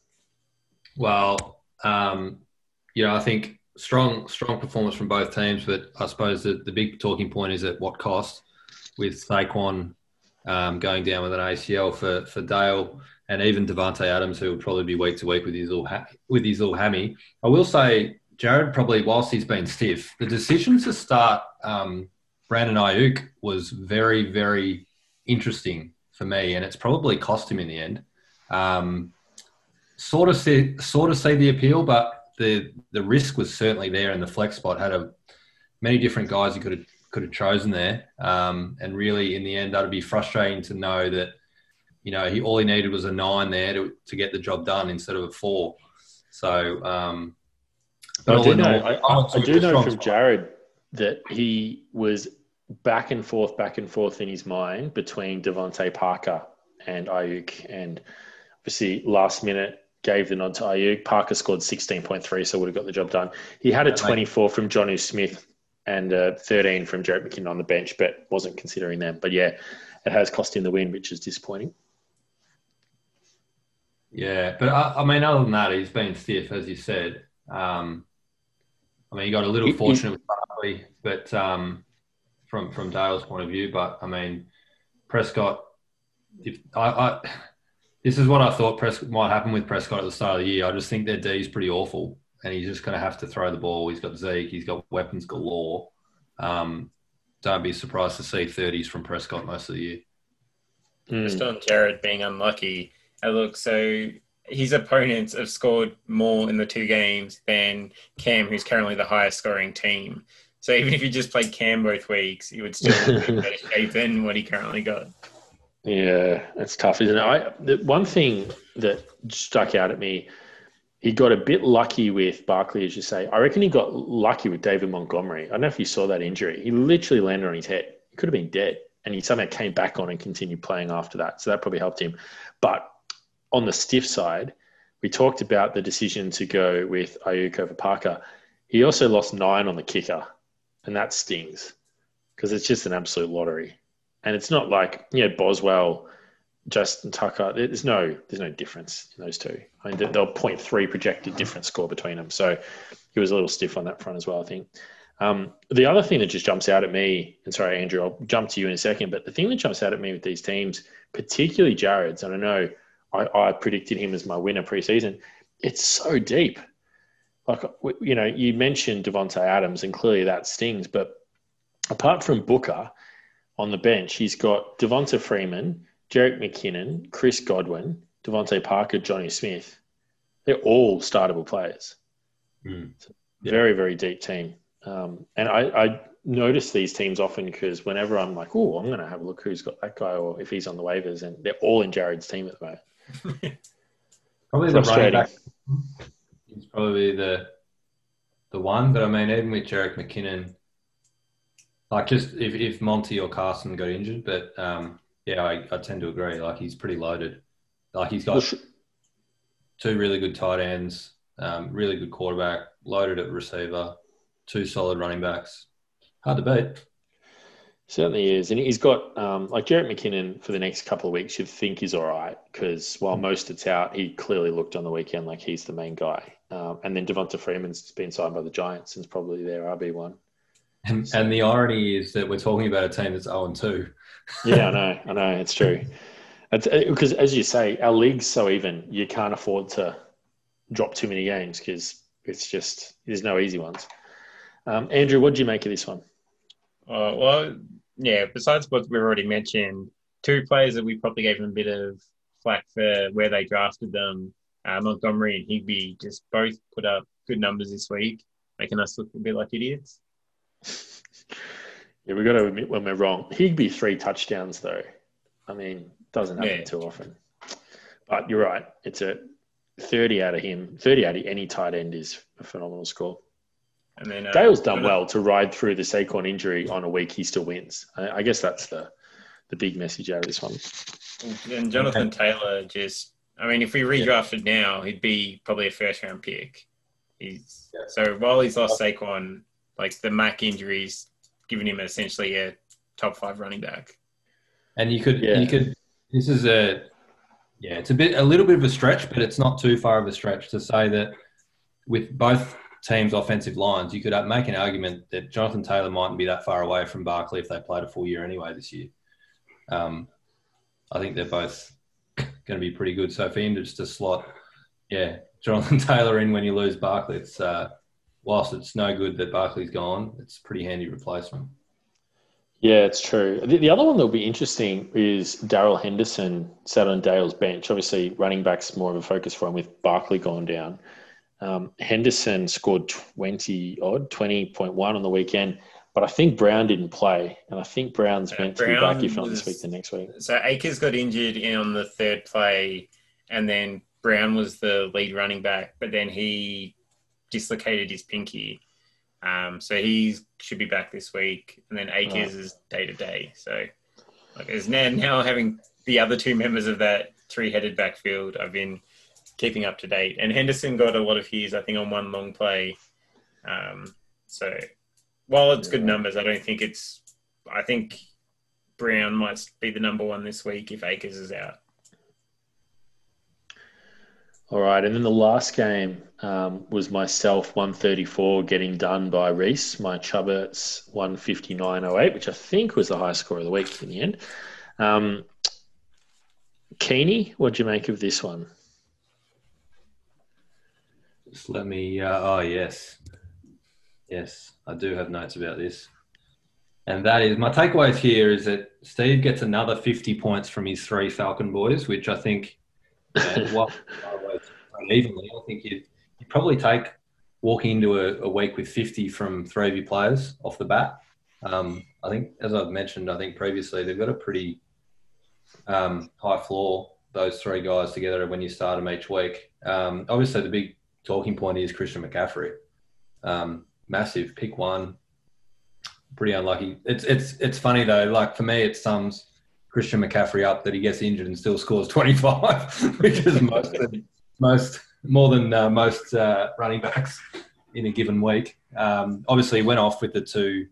Well, um, you know, I think strong strong performance from both teams, but I suppose the, the big talking point is at what cost with Saquon um, going down with an ACL for for Dale and even Davante Adams, who will probably be week to week with his little ha- with his little hammy. I will say, Jared probably, whilst he's been stiff, the decision to start um, Brandon Aiyuk was very, very interesting for me, and it's probably cost him in the end. Um, sort of see, sort of see the appeal, but the the risk was certainly there, and the flex spot had a many different guys he could have could have chosen there, um, and really in the end, that'd be frustrating to know that you know, he all he needed was a nine there to, to get the job done instead of a four. So um, I do know. I, I do know from Jared that he was back and forth, back and forth in his mind between DeVante Parker and Aiyuk, and obviously last minute gave the nod to Aiyuk. Parker scored 16.3, so would have got the job done. He had a 24 from Jonnu Smith and a 13 from Jerick McKinnon on the bench, but wasn't considering them. But yeah, it has cost him the win, which is disappointing. Yeah, but I, I mean, other than that, he's been stiff, as you said. Um, I mean, he got a little fortunate with Barkley, but um, from from Dale's point of view. But I mean, Prescott. If I, I this is what I thought Prescott might happen with Prescott at the start of the year. I just think their D is pretty awful, and he's just going to have to throw the ball. He's got Zeke, he's got weapons galore. Um, don't be surprised to see 30s from Prescott most of the year. Mm. Just on Jared being unlucky. I look, so his opponents have scored more in the two games than Cam, who's currently the highest scoring team. So even if you just played Cam both weeks, he would still be in better shape than what he currently got. Yeah, it's tough, isn't it? I, the one thing that stuck out at me, he got a bit lucky with Barkley, as you say. I reckon he got lucky with David Montgomery. I don't know if you saw that injury. He literally landed on his head. He could have been dead, and he somehow came back on and continued playing after that. So that probably helped him. But on the stiff side, we talked about the decision to go with Aiyuk over Parker. He also lost nine on the kicker, and that stings because it's just an absolute lottery. And it's not like you know Boswell, Justin Tucker. There's no there's no difference in those two. I mean, they'll point three projected difference score between them. So he was a little stiff on that front as well. I think. Um, the other thing that just jumps out at me, and sorry, Andrew, I'll jump to you in a second, but the thing that jumps out at me with these teams, particularly Jared's, and I know I, I predicted him as my winner preseason, it's so deep. Like, you know, you mentioned Davante Adams, and clearly that stings, but apart from Booker, on the bench, he's got Devonta Freeman, Jerick McKinnon, Chris Godwin, DeVante Parker, Jonnu Smith. They're all startable players. Mm. Very, very deep team. Um, and I, I notice these teams often because whenever I'm like, oh, I'm going to have a look who's got that guy or if he's on the waivers, and they're all in Jared's team at the moment. probably the running back. He's probably the the one, but I mean, even with Jerick McKinnon, like just if, if Monty or Carson got injured, but um, yeah, I, I tend to agree. Like he's pretty loaded. Like he's got two really good tight ends, um, really good quarterback, loaded at receiver, two solid running backs. Hard to beat. Certainly is, and he's got um, like Jerick McKinnon for the next couple of weeks. You'd think he's all right because while Mostert's out, he clearly looked on the weekend like he's the main guy. Um, and then Devonta Freeman's been signed by the Giants and is probably their RB one. And, and the irony is that we're talking about a team that's 0 and 2. yeah, I know. I know. It's true. because, uh, as you say, our league's so even, you can't afford to drop too many games because it's just, there's no easy ones. Um, Andrew, what do you make of this one? Uh, well, yeah, besides what we've already mentioned, two players that we probably gave them a bit of flack for where they drafted them, uh, Montgomery and Higbee, just both put up good numbers this week, making us look a bit like idiots. Yeah, we've got to admit when we're wrong. Higbee three touchdowns though. I mean, doesn't happen yeah. too often. But you're right. It's a 30 out of him. 30 out of any tight end is a phenomenal score. And then uh, Dale's done well to ride through the Saquon injury on a week he still wins. I, I guess that's the the big message out of this one. And Jonathan okay. Taylor just, I mean, if we redrafted yeah. now, he'd be probably a first round pick. He's yeah. so while he's lost Saquon, like the Mack injuries, giving him essentially a top five running back. And you could, yeah. you could. This is a, yeah, it's a bit, a little bit of a stretch, but it's not too far of a stretch to say that with both teams' offensive lines, you could make an argument that Jonathan Taylor mightn't be that far away from Barkley if they played a full year anyway this year. Um, I think they're both going to be pretty good. So for him to just to slot, yeah, Jonathan Taylor in when you lose Barkley, it's uh, whilst it's no good that Barkley's gone, it's a pretty handy replacement. Yeah, it's true. The, the other one that'll be interesting is Darrell Henderson sat on Dale's bench. Obviously, running back's more of a focus for him with Barkley gone down. Um, Henderson scored 20 odd, 20.1 on the weekend, but I think Brown didn't play. And I think Brown's uh, meant Brown to be back, if not this week, the next week. So Akers got injured in on the third play, and then Brown was the lead running back, but then he dislocated his pinky. Um, so he should be back this week, and then right. is day to day. So like, is now now having the other two members of that three-headed backfield, I've been keeping up to date. And Henderson got a lot of his, I think, on one long play. Um, so while it's good numbers, I don't think it's. I think Brown might be the number one this week if Akers is out. All right, and then the last game um, was myself 134 getting done by Reese, my Chubberts 159.08, which I think was the highest score of the week in the end. Um, Keeney, what do you make of this one? Just let me. Uh, oh yes, yes, I do have notes about this, and that is my takeaways here is that Steve gets another 50 points from his three Falcon boys, which I think. You know, evenly. I think you'd, you'd probably take walking into a, a, week with 50 from three of your players off the bat. Um, I think, as I've mentioned, I think previously they've got a pretty um, high floor, those three guys together when you start them each week. Um, obviously, the big talking point is Christian McCaffrey. Um, massive, pick one. Pretty unlucky. It's it's it's funny though. Like for me, it sums Christian McCaffrey up that he gets injured and still scores 25 because most of, most more than uh, most uh, running backs in a given week. Um, obviously, went off with the two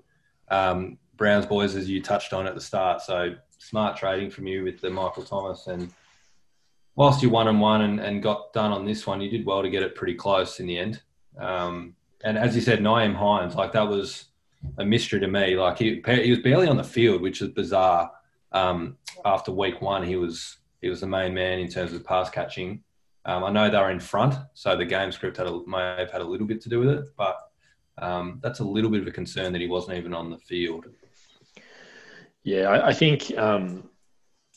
um, Browns boys as you touched on at the start. So smart trading from you with the Michael Thomas and. Whilst you won and won and, and got done on this one, you did well to get it pretty close in the end. Um, and as you said, Nyheim Hines, like that was a mystery to me. Like he, he was barely on the field, which is bizarre. Um, after week one, he was he was the main man in terms of pass catching. Um, I know they were in front, so the game script had a, may have had a little bit to do with it, but um, that's a little bit of a concern that he wasn't even on the field. Yeah, I, I think um,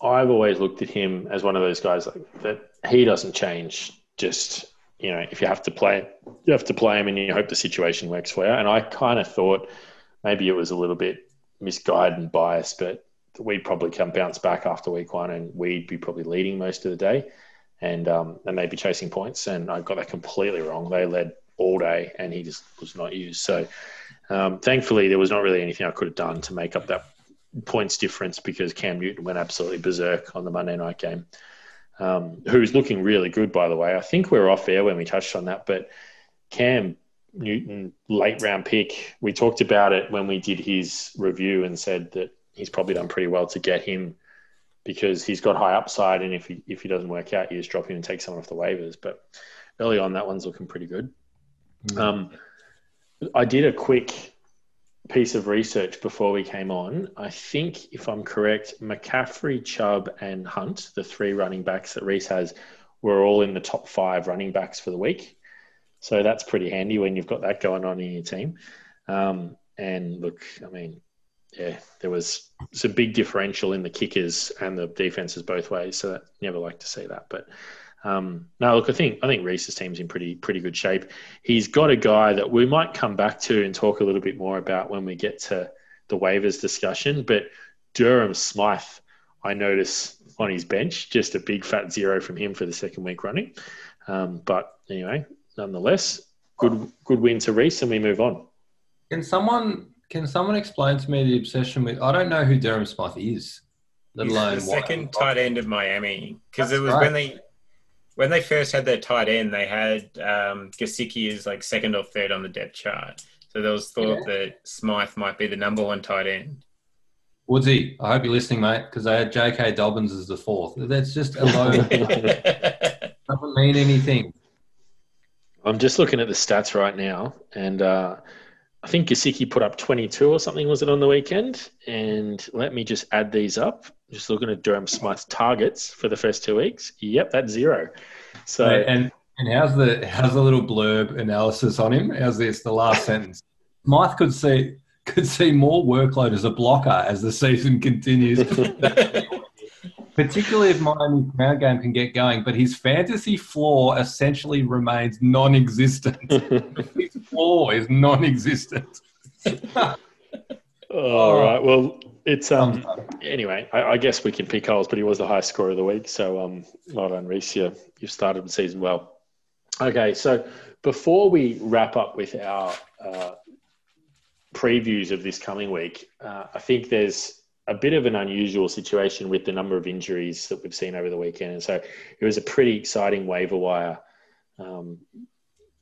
I've always looked at him as one of those guys like, that he doesn't change. Just you know, if you have to play, you have to play him, and you hope the situation works for you. And I kind of thought maybe it was a little bit misguided and biased, but we'd probably come bounce back after week one, and we'd be probably leading most of the day and um, they may be chasing points. And I got that completely wrong. They led all day, and he just was not used. So um, thankfully, there was not really anything I could have done to make up that points difference because Cam Newton went absolutely berserk on the Monday night game. Um, who's looking really good, by the way. I think we are off air when we touched on that, but Cam Newton, late round pick, we talked about it when we did his review and said that he's probably done pretty well to get him because he's got high upside, and if he if he doesn't work out, you just drop him and take someone off the waivers. But early on, that one's looking pretty good. Mm-hmm. Um, I did a quick piece of research before we came on. I think, if I'm correct, McCaffrey, Chubb, and Hunt, the three running backs that Reese has, were all in the top five running backs for the week. So that's pretty handy when you've got that going on in your team. Um, and look, I mean, yeah, there was some big differential in the kickers and the defenses both ways. So never like to see that. But um, no, look, I think I think Reese's team's in pretty pretty good shape. He's got a guy that we might come back to and talk a little bit more about when we get to the waivers discussion. But Durham Smythe, I notice on his bench, just a big fat zero from him for the second week running. Um, but anyway, nonetheless, good good win to Reese, and we move on. Can someone can someone explain to me the obsession with? I don't know who Durham Smythe is, let alone the second tight end of Miami. Because it was right. when they when they first had their tight end, they had um, Gesicki as like second or third on the depth chart. So there was thought yeah. that Smythe might be the number one tight end. Woodsy, I hope you're listening, mate, because they had J.K. Dobbins as the fourth. That's just a low. doesn't mean anything. I'm just looking at the stats right now, and uh, I think Gesicki put up 22 or something, was it on the weekend? And let me just add these up. Just looking at Durham Smythe's targets for the first two weeks. Yep, that's zero. So and and how's the how's the little blurb analysis on him? How's this? The last sentence. Smythe could see could see more workload as a blocker as the season continues. particularly if Miami's ground game can get going. But his fantasy floor essentially remains non-existent. his floor is non-existent. All right. Well, it's um. Anyway, I, I, guess we can pick holes, but he was the highest scorer of the week. So um, well done, Reese. You, you've started the season well. Okay, so before we wrap up with our uh, previews of this coming week, uh, I think there's a bit of an unusual situation with the number of injuries that we've seen over the weekend. And so it was a pretty exciting waiver wire um,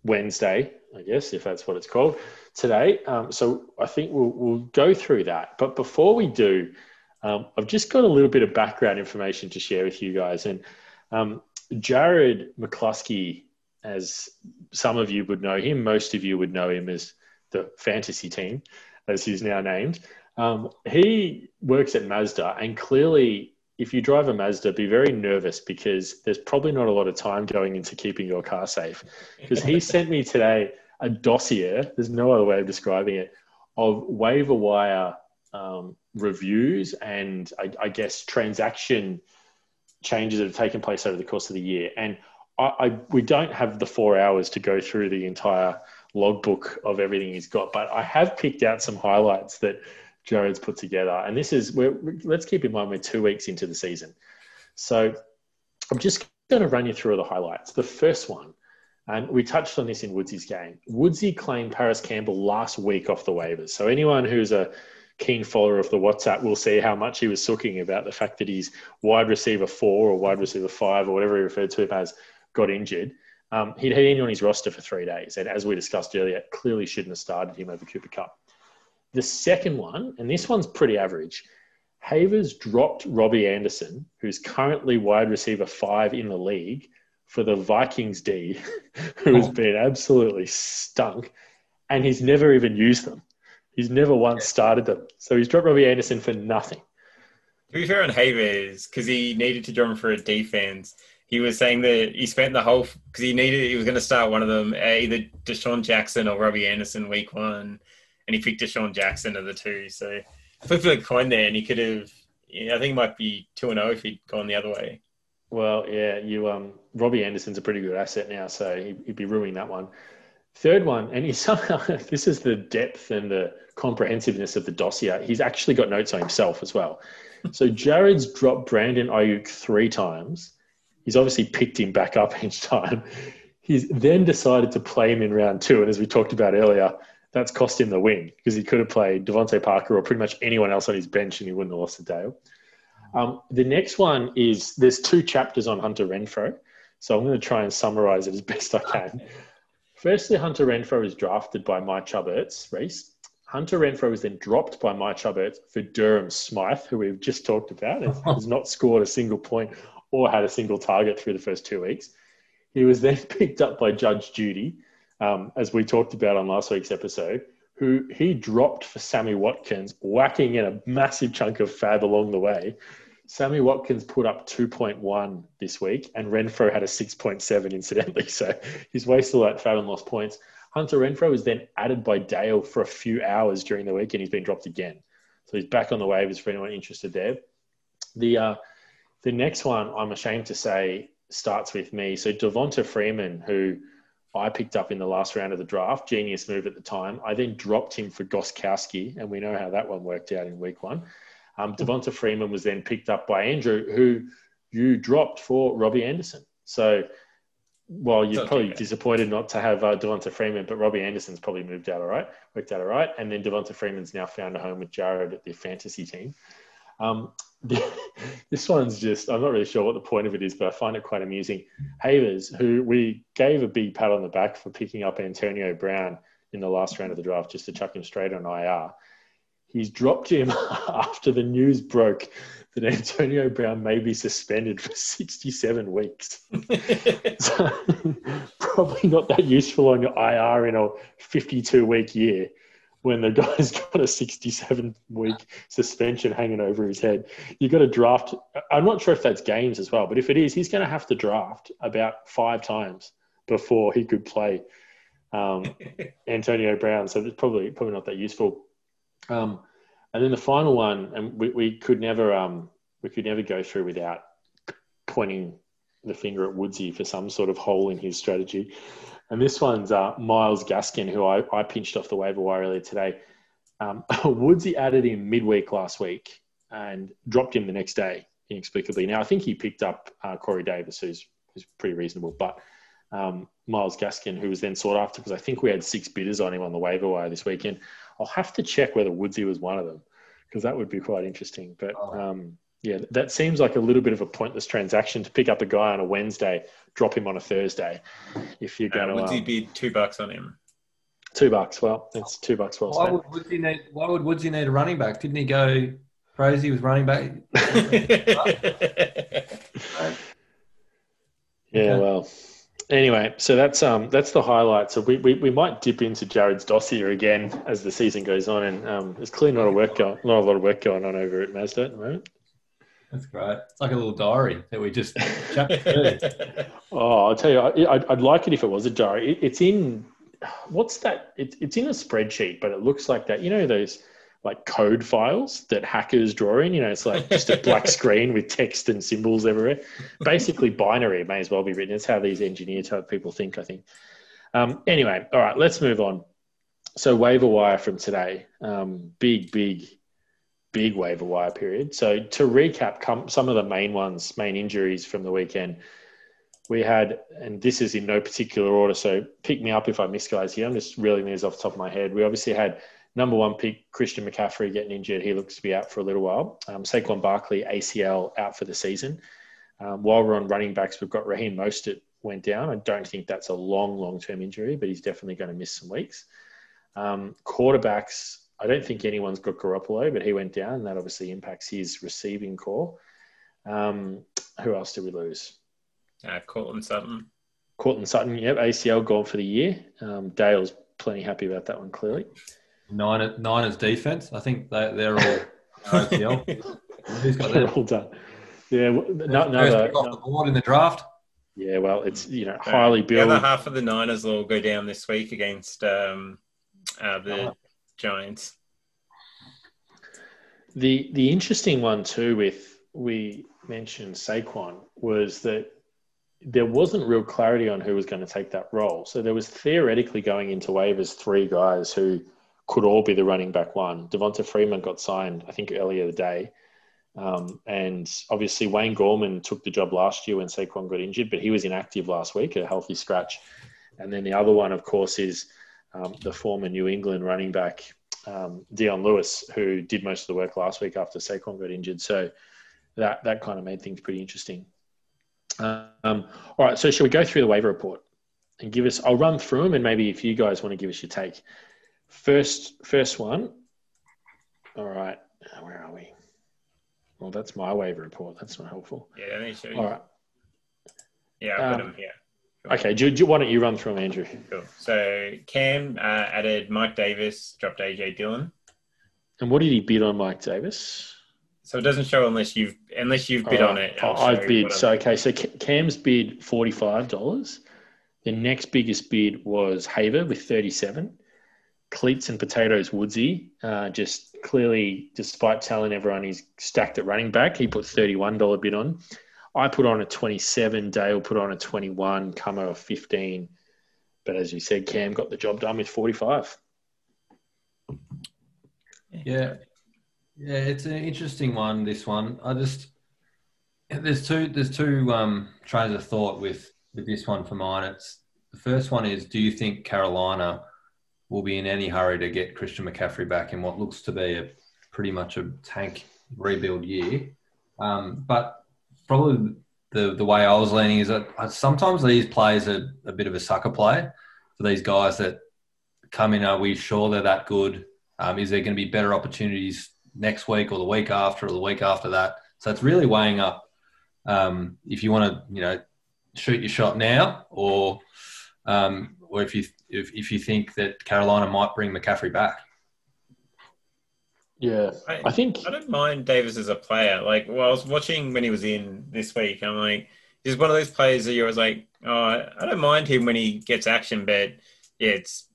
Wednesday, I guess, if that's what it's called today. Um, so I think we'll, we'll go through that. But before we do, um, I've just got a little bit of background information to share with you guys. And um, Jared McCluskey, as some of you would know him, most of you would know him as the fantasy team, as he's now named. Um, he works at Mazda, and clearly, if you drive a Mazda, be very nervous because there's probably not a lot of time going into keeping your car safe. Because he sent me today a dossier, there's no other way of describing it, of waiver wire um, reviews and I, I, guess transaction changes that have taken place over the course of the year. And I, I, we don't have the four hours to go through the entire logbook of everything he's got, but I have picked out some highlights that Jared's put together. And this is where let's keep in mind we're two weeks into the season. So I'm just going to run you through the highlights. The first one, and we touched on this in Woodsy's game. Woodsy claimed Parris Campbell last week off the waivers. So anyone who's a keen follower of the WhatsApp will see how much he was sooking about the fact that he's wide receiver four or wide receiver five or whatever he referred to him as got injured. Um, he'd been on his roster for three days, and as we discussed earlier, clearly shouldn't have started him over Cooper Kupp. The second one, and this one's pretty average, Havers dropped Robbie Anderson, who's currently wide receiver five in the league, for the Vikings D, who has oh. been absolutely stunk, and he's never even used them. He's never once started them. So he's dropped Robbie Anderson for nothing. To be fair on Havers, because he needed to drop him for a defense, he was saying that he spent the whole because he needed he was going to start one of them uh, either DeSean Jackson or Robbie Anderson week one, and he picked DeSean Jackson of the two. So flip a coin there, and he could have. I think he might be two and zero oh if he'd gone the other way. Well, yeah, you um Robbie Anderson's a pretty good asset now, so he'd be ruining that one. Third one, and he somehow this is the depth and the comprehensiveness of the dossier. He's actually got notes on himself as well. So Jared's dropped Brandon Aiyuk three times. He's obviously picked him back up each time. He's then decided to play him in round two, and as we talked about earlier, that's cost him the win because he could have played DeVante Parker or pretty much anyone else on his bench, and he wouldn't have lost a Dale. Um, the next one is there's two chapters on Hunter Renfrow, so I'm going to try and summarize it as best I can. Firstly, Hunter Renfrow is drafted by My Chubberts, Reese. Hunter Renfrow was then dropped by My Chubberts for Durham Smythe, who we've just talked about, and has not scored a single point or had a single target through the first two weeks. He was then picked up by Judge Judy, um, as we talked about on last week's episode, who he dropped for Sammy Watkins, whacking in a massive chunk of fab along the way. Sammy Watkins put up 2.1 this week, and Renfrow had a 6.7 incidentally. So he's wasted all that fab and lost points. Hunter Renfrow was then added by Dale for a few hours during the week, and he's been dropped again. So he's back on the waivers for anyone interested there. The uh, the next one, I'm ashamed to say, starts with me. So Devonta Freeman, who I picked up in the last round of the draft, genius move at the time. I then dropped him for Gostkowski, and we know how that one worked out in week one. Um, Devonta Freeman was then picked up by Andrew, who you dropped for Robbie Anderson. So while you're probably disappointed not to have uh, Devonta Freeman, but Robbie Anderson's probably moved out all right, worked out all right. And then Devonta Freeman's now found a home with Jared at the fantasy team. Um, this one's just, I'm not really sure what the point of it is, but I find it quite amusing. Havers, who we gave a big pat on the back for picking up Antonio Brown in the last round of the draft just to chuck him straight on IR he's dropped him after the news broke that Antonio Brown may be suspended for 67 weeks. so, probably not that useful on your IR in a 52 week year when the guy's got a 67 week suspension hanging over his head. You've got to draft. I'm not sure if that's games as well, but if it is, he's going to have to draft about five times before he could play um, Antonio Brown. So it's probably probably not that useful. Um, and then the final one, and we, we could never um, we could never go through without pointing the finger at Woodsy for some sort of hole in his strategy. And this one's uh, Myles Gaskin, who I, I pinched off the waiver wire earlier today. Um, Woodsy added him midweek last week and dropped him the next day inexplicably. Now I think he picked up uh, Corey Davis, who's who's pretty reasonable, but um, Myles Gaskin, who was then sought after because I think we had six bidders on him on the waiver wire this weekend. I'll have to check whether Woodsy was one of them because that would be quite interesting. But oh. um, yeah, that seems like a little bit of a pointless transaction to pick up a guy on a Wednesday, drop him on a Thursday. If you're going uh, to, Woodsy um, be two bucks on him? Two bucks. Well, it's two bucks. Well why would Woodsy need? Why would Woodsy need a running back? Didn't he go crazy with running back? yeah. Well. Anyway, so that's um that's the highlight. So we, we, we might dip into Jared's dossier again as the season goes on, and um, there's clearly not a work go- not a lot of work going on over at Mazda at the moment. That's great. It's like a little diary that we just oh, I'll tell you, I, would like it if it was a diary. It, it's in what's that? It, it's in a spreadsheet, but it looks like that. You know those like code files that hackers draw in. You know, it's like just a black screen with text and symbols everywhere. Basically, binary may as well be written. It's how these engineer type people think. I think. Um, anyway, all right, let's move on. So waiver wire from today, um, big, big, big waiver wire period. So to recap, some of the main ones, main injuries from the weekend we had, and this is in no particular order, so pick me up if I miss guys here. I'm just reeling these off the top of my head. We obviously had number one pick Christian McCaffrey getting injured. He looks to be out for a little while. Um, Saquon Barkley ACL out for the season. Um, while we're on running backs, we've got Raheem Mostert went down. I don't think that's a long, long term injury, but he's definitely going to miss some weeks. Um, quarterbacks, I don't think anyone's got Garoppolo, but he went down, and that obviously impacts his receiving corps. Um, who else did we lose? Uh, Courtland Sutton. Courtland Sutton, yep, ACL gone for the year. Um, Dale's plenty happy about that one, clearly. Nine, Niners defense, I think they, they're all ACL. Who's got that? all done. Yeah, no, another, off the board in the draft. Yeah, well, it's you know highly built. The other half of the Niners will go down this week against um, uh, the. Giants. The the interesting one too, with we mentioned Saquon, was that there wasn't real clarity on who was going to take that role. So there was theoretically going into waivers three guys who could all be the running back one. Devonta Freeman got signed, I think, earlier the day. Um, and obviously, Wayne Gallman took the job last year when Saquon got injured, but he was inactive last week, a healthy scratch. And then the other one, of course, is um, the former New England running back, um, Dion Lewis, who did most of the work last week after Saquon got injured. So that, that kind of made things pretty interesting. Um, all right, so shall we go through the waiver report and give us? I'll run through them, and maybe if you guys want to give us your take. First, first one. All right, where are we? Well, that's my waiver report. That's not helpful. Yeah, let me show you. All right. Yeah, I've got um, them here. Okay, do, do, why don't you run through them, Andrew? Cool. So Cam uh, added Mike Davis, dropped AJ Dillon. And what did he bid on Mike Davis? So it doesn't show unless you've unless you've bid on it. i have bid. So okay, so Cam's bid forty five dollars. The next biggest bid was Haver with thirty seven. Cleats and potatoes Woodsy, uh, just clearly, despite telling everyone he's stacked at running back, he put thirty one dollar bid on. I put on a twenty seven. Dale put on a twenty one. Cummer a fifteen. But as you said, Cam got the job done with forty five. Yeah, yeah, it's an interesting one. This one, I just there's two there's two um, trains of thought with with this one for mine. It's the first one is: Do you think Carolina will be in any hurry to get Christian McCaffrey back in what looks to be a pretty much a tank rebuild year? Um, but probably the the way I was leaning is that sometimes these players are a bit of a sucker play for these guys that come in. Are we sure they're that good? Um, is there going to be better opportunities next week or the week after or the week after that. So it's really weighing up um, if you want to, you know, shoot your shot now, or um, or if you if, if you think that Carolina might bring McCaffrey back. Yeah, I, I, think I don't mind Davis as a player. Like, well, I was watching when he was in this week. I'm like, he's one of those players that you're always like, oh, I don't mind him when he gets action, but yeah, it's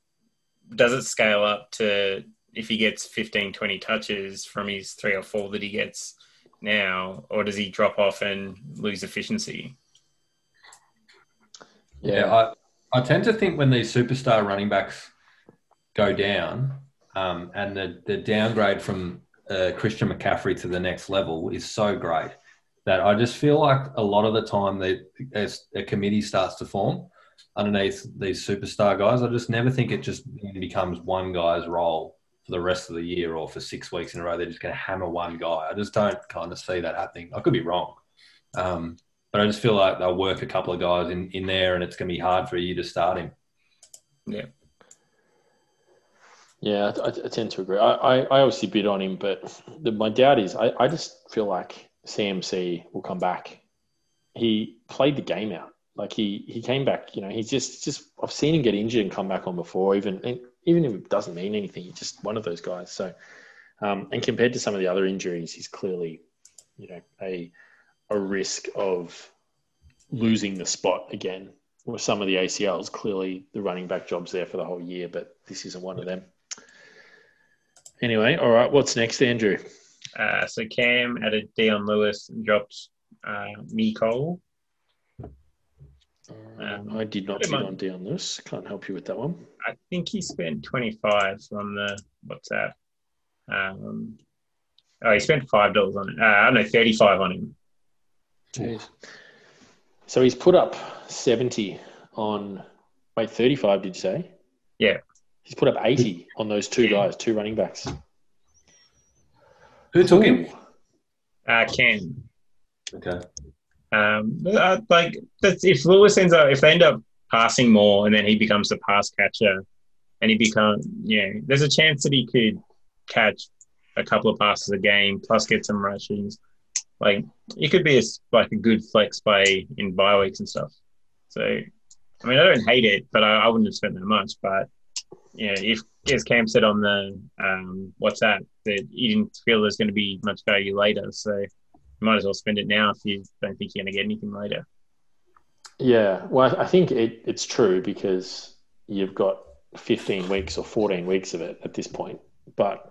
does it scale up to if he gets 15, 20 touches from his three or four that he gets now, or does he drop off and lose efficiency? Yeah, I, I tend to think when these superstar running backs go down um, and the, the downgrade from uh, Christian McCaffrey to the next level is so great that I just feel like a lot of the time that as a committee starts to form underneath these superstar guys. I just never think it just becomes one guy's role for the rest of the year or for six weeks in a row. They're just going to hammer one guy. I just don't kind of see that happening. I could be wrong. Um, but I just feel like they'll work a couple of guys in, in there and it's going to be hard for you to start him. Yeah. Yeah, I, I tend to agree. I, I, I, obviously bid on him, but the, my doubt is I, I just feel like CMC will come back. He played the game out. Like he, he came back, you know, he's just, just, I've seen him get injured and come back on before, even, even if it doesn't mean anything, he's just one of those guys. So, um, and compared to some of the other injuries, he's clearly, you know, a, a risk of losing the spot again. With some of the ACLs, clearly the running back job's there for the whole year, but this isn't one of them. Anyway, all right, what's next, Andrew? Uh, so Cam added Dion Lewis and dropped uh, Me Cole. Um, I did not bid on Dion Lewis. Can't help you with that one. I think he spent 25 on the WhatsApp. Um, oh, he spent $5 on it. Uh, I don't know, 35 on him. Jeez. So he's put up 70 on, wait, 35, did you say? Yeah. He's put up 80 on those two guys, two running backs. Who took him? Uh, Ken. Okay. Um, uh, like that's if Lewis ends up if they end up passing more and then he becomes the pass catcher and he becomes yeah, there's a chance that he could catch a couple of passes a game plus get some rushings. Like it could be a, like a good flex play in bye weeks and stuff. So I mean I don't hate it, but I, I wouldn't have spent that much. But yeah, if as Cam said on the um, that? that you didn't feel there's going to be much value later, so you might as well spend it now if you don't think you're going to get anything later. Yeah, well, I think it, it's true because you've got 15 weeks or 14 weeks of it at this point. But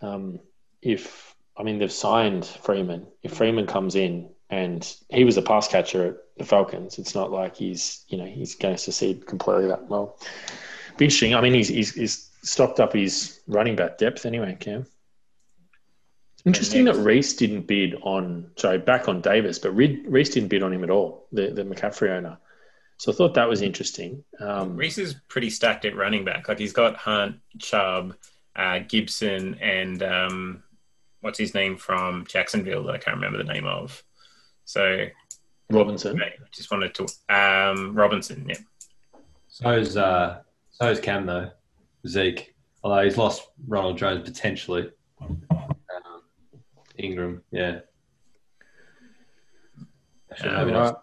um, if, I mean, they've signed Freeman. If Freeman comes in and he was a pass catcher at the Falcons, it's not like he's, you know, he's going to succeed completely that well. Be interesting. I mean, he's, he's, he's stocked up his running back depth anyway, Cam. Interesting that Reese didn't bid on, sorry, back on Davis, but Reese didn't bid on him at all, the, the McCaffrey owner. So I thought that was interesting. Um, Reese is pretty stacked at running back. Like he's got Hunt, Chubb, uh, Gibson, and um, what's his name from Jacksonville that I can't remember the name of. So Robinson. I just wanted to um, Robinson. Yeah. So is uh, so is Cam though. Zeke, although he's lost Ronald Jones potentially. Ingram, yeah. Um,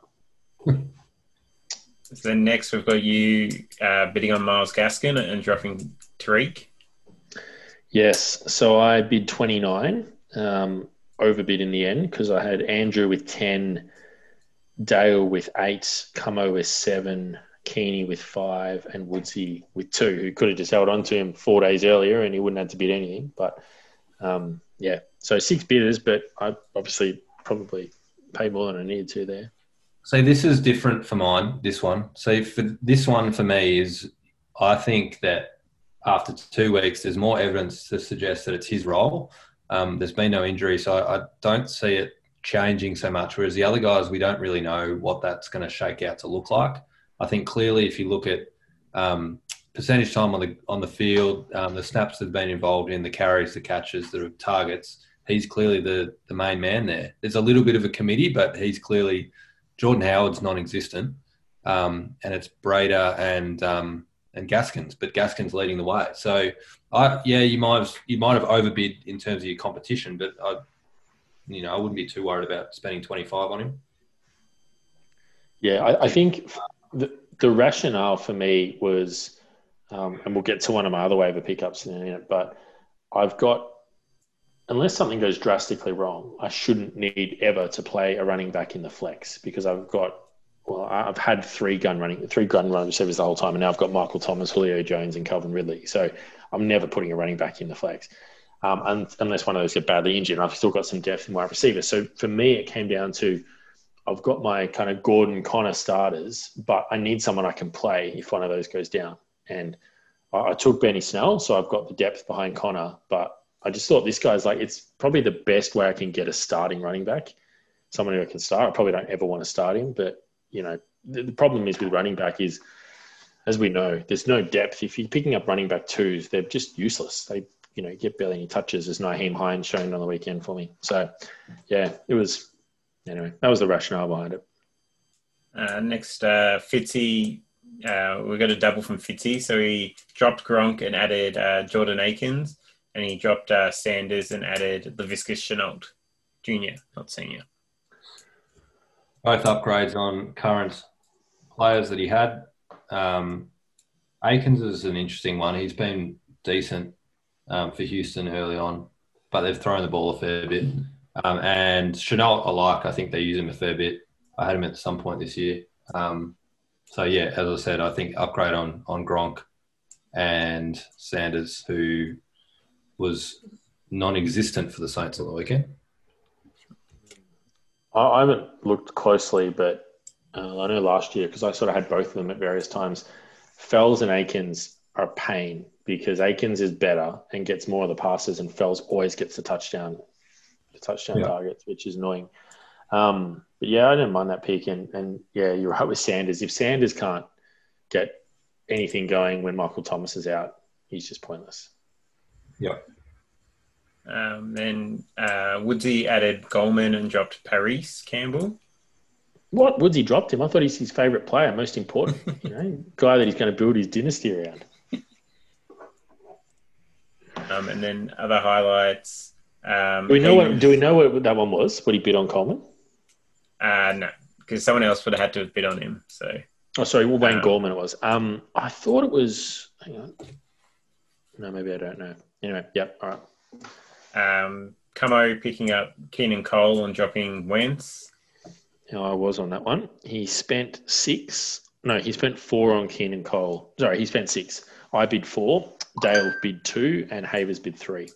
so then next we've got you uh, bidding on Myles Gaskin and dropping Tariq. Yes, so I bid 29, um, overbid in the end because I had Andrew with 10, Dale with 8, Camo with 7, Keeney with 5, and Woodsy with 2, who could have just held on to him four days earlier and he wouldn't have to bid anything. But um, yeah, so six bidders, but I obviously probably paid more than I needed to there. So this is different for mine. This one. So for this one for me is, I think that after two weeks, there's more evidence to suggest that it's his role. Um, there's been no injury, so I, I don't see it changing so much. Whereas the other guys, we don't really know what that's going to shake out to look like. I think clearly, if you look at um, percentage time on the on the field, um, the snaps that have been involved in, the carries, the catches, the targets. He's clearly the the main man there. There's a little bit of a committee, but he's clearly Jordan Howard's non-existent, um, and it's Breida and um, and Gaskins, but Gaskins leading the way. So, I yeah, you might have you might have overbid in terms of your competition, but I, you know, I wouldn't be too worried about spending 25 on him. Yeah, I, I think the rationale for me was um, and we'll get to one of my other waiver pickups in a minute. But I've got, unless something goes drastically wrong, I shouldn't need ever to play a running back in the flex because I've got, well, I've had three gun running, three gun run receivers the whole time, and now I've got Michael Thomas, Julio Jones, and Calvin Ridley. So I'm never putting a running back in the flex. Um, unless one of those get badly injured, I've still got some depth in my receiver. So for me, it came down to I've got my kind of Gordon Conner starters, but I need someone I can play if one of those goes down. And I, I took Benny Snell, so I've got the depth behind Conner, but I just thought this guy's like it's probably the best way I can get a starting running back, someone who I can start. I probably don't ever want to start him, but you know, the, the problem is with running back is, as we know, there's no depth. If you're picking up running back twos, they're just useless. They you know get barely any touches, as Nyheim Hines shown on the weekend for me. So, yeah, it was anyway. That was the rationale behind it. Uh, next, uh, Fitzy. Uh, we got a double from Fitzy, so he dropped Gronk and added uh, Jordan Akins, and he dropped uh, Sanders and added Laviska Shenault, Junior, not senior. Both upgrades on current players that he had. Um, Akins is an interesting one. He's been decent um, for Houston early on, but they've thrown the ball a fair bit. Um, and Shenault, I like. I think they use him a fair bit. I had him at some point this year. Um, so yeah, as I said, I think upgrade on on Gronk and Sanders, who was non-existent for the Saints on the weekend. I haven't looked closely, but uh, I know last year because I sort of had both of them at various times. Fells and Akins are a pain because Akins is better and gets more of the passes, and Fells always gets the touchdown, touchdown yeah. targets, which is annoying. Um, but yeah, I didn't mind that pick, and, and yeah, you're right with Sanders. If Sanders can't get anything going when Michael Thomas is out, he's just pointless. Yeah. Um, then uh, Woodsy added Gallman and dropped Parris Campbell. What Woodsy dropped him? I thought he's his favourite player, most important, you know, guy that he's going to build his dynasty around. Um, and then other highlights. Um, do we know what? Do we know what that one was? What he bid on Coleman? Uh, no, because someone else would have had to have bid on him. So. Oh, sorry. Well, Wayne um, Gallman it was. Um, I thought it was. Hang on. No, maybe I don't know. Anyway, yep. All right. Um, Camo picking up Keelan Cole and dropping Wentz. Yeah, I was on that one. He spent six. No, he spent four on Keelan Cole. Sorry, he spent six. I bid four. Dale bid two, and Havers bid three.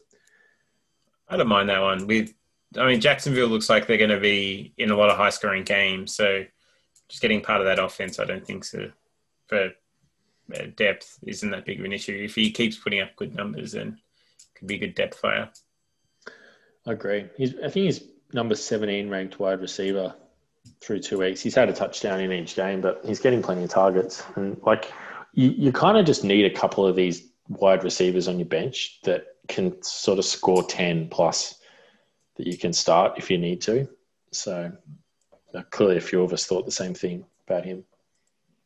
I don't mind that one. With, I mean, Jacksonville looks like they're going to be in a lot of high scoring games, so just getting part of that offense, I don't think so. For uh, depth isn't that big of an issue. If he keeps putting up good numbers, then could be a good depth player. I agree. He's, I think he's number 17 ranked wide receiver through two weeks. He's had a touchdown in each game, but he's getting plenty of targets. And like, you, you kind of just need a couple of these wide receivers on your bench that can sort of score 10 plus that you can start if you need to. So uh, clearly a few of us thought the same thing about him.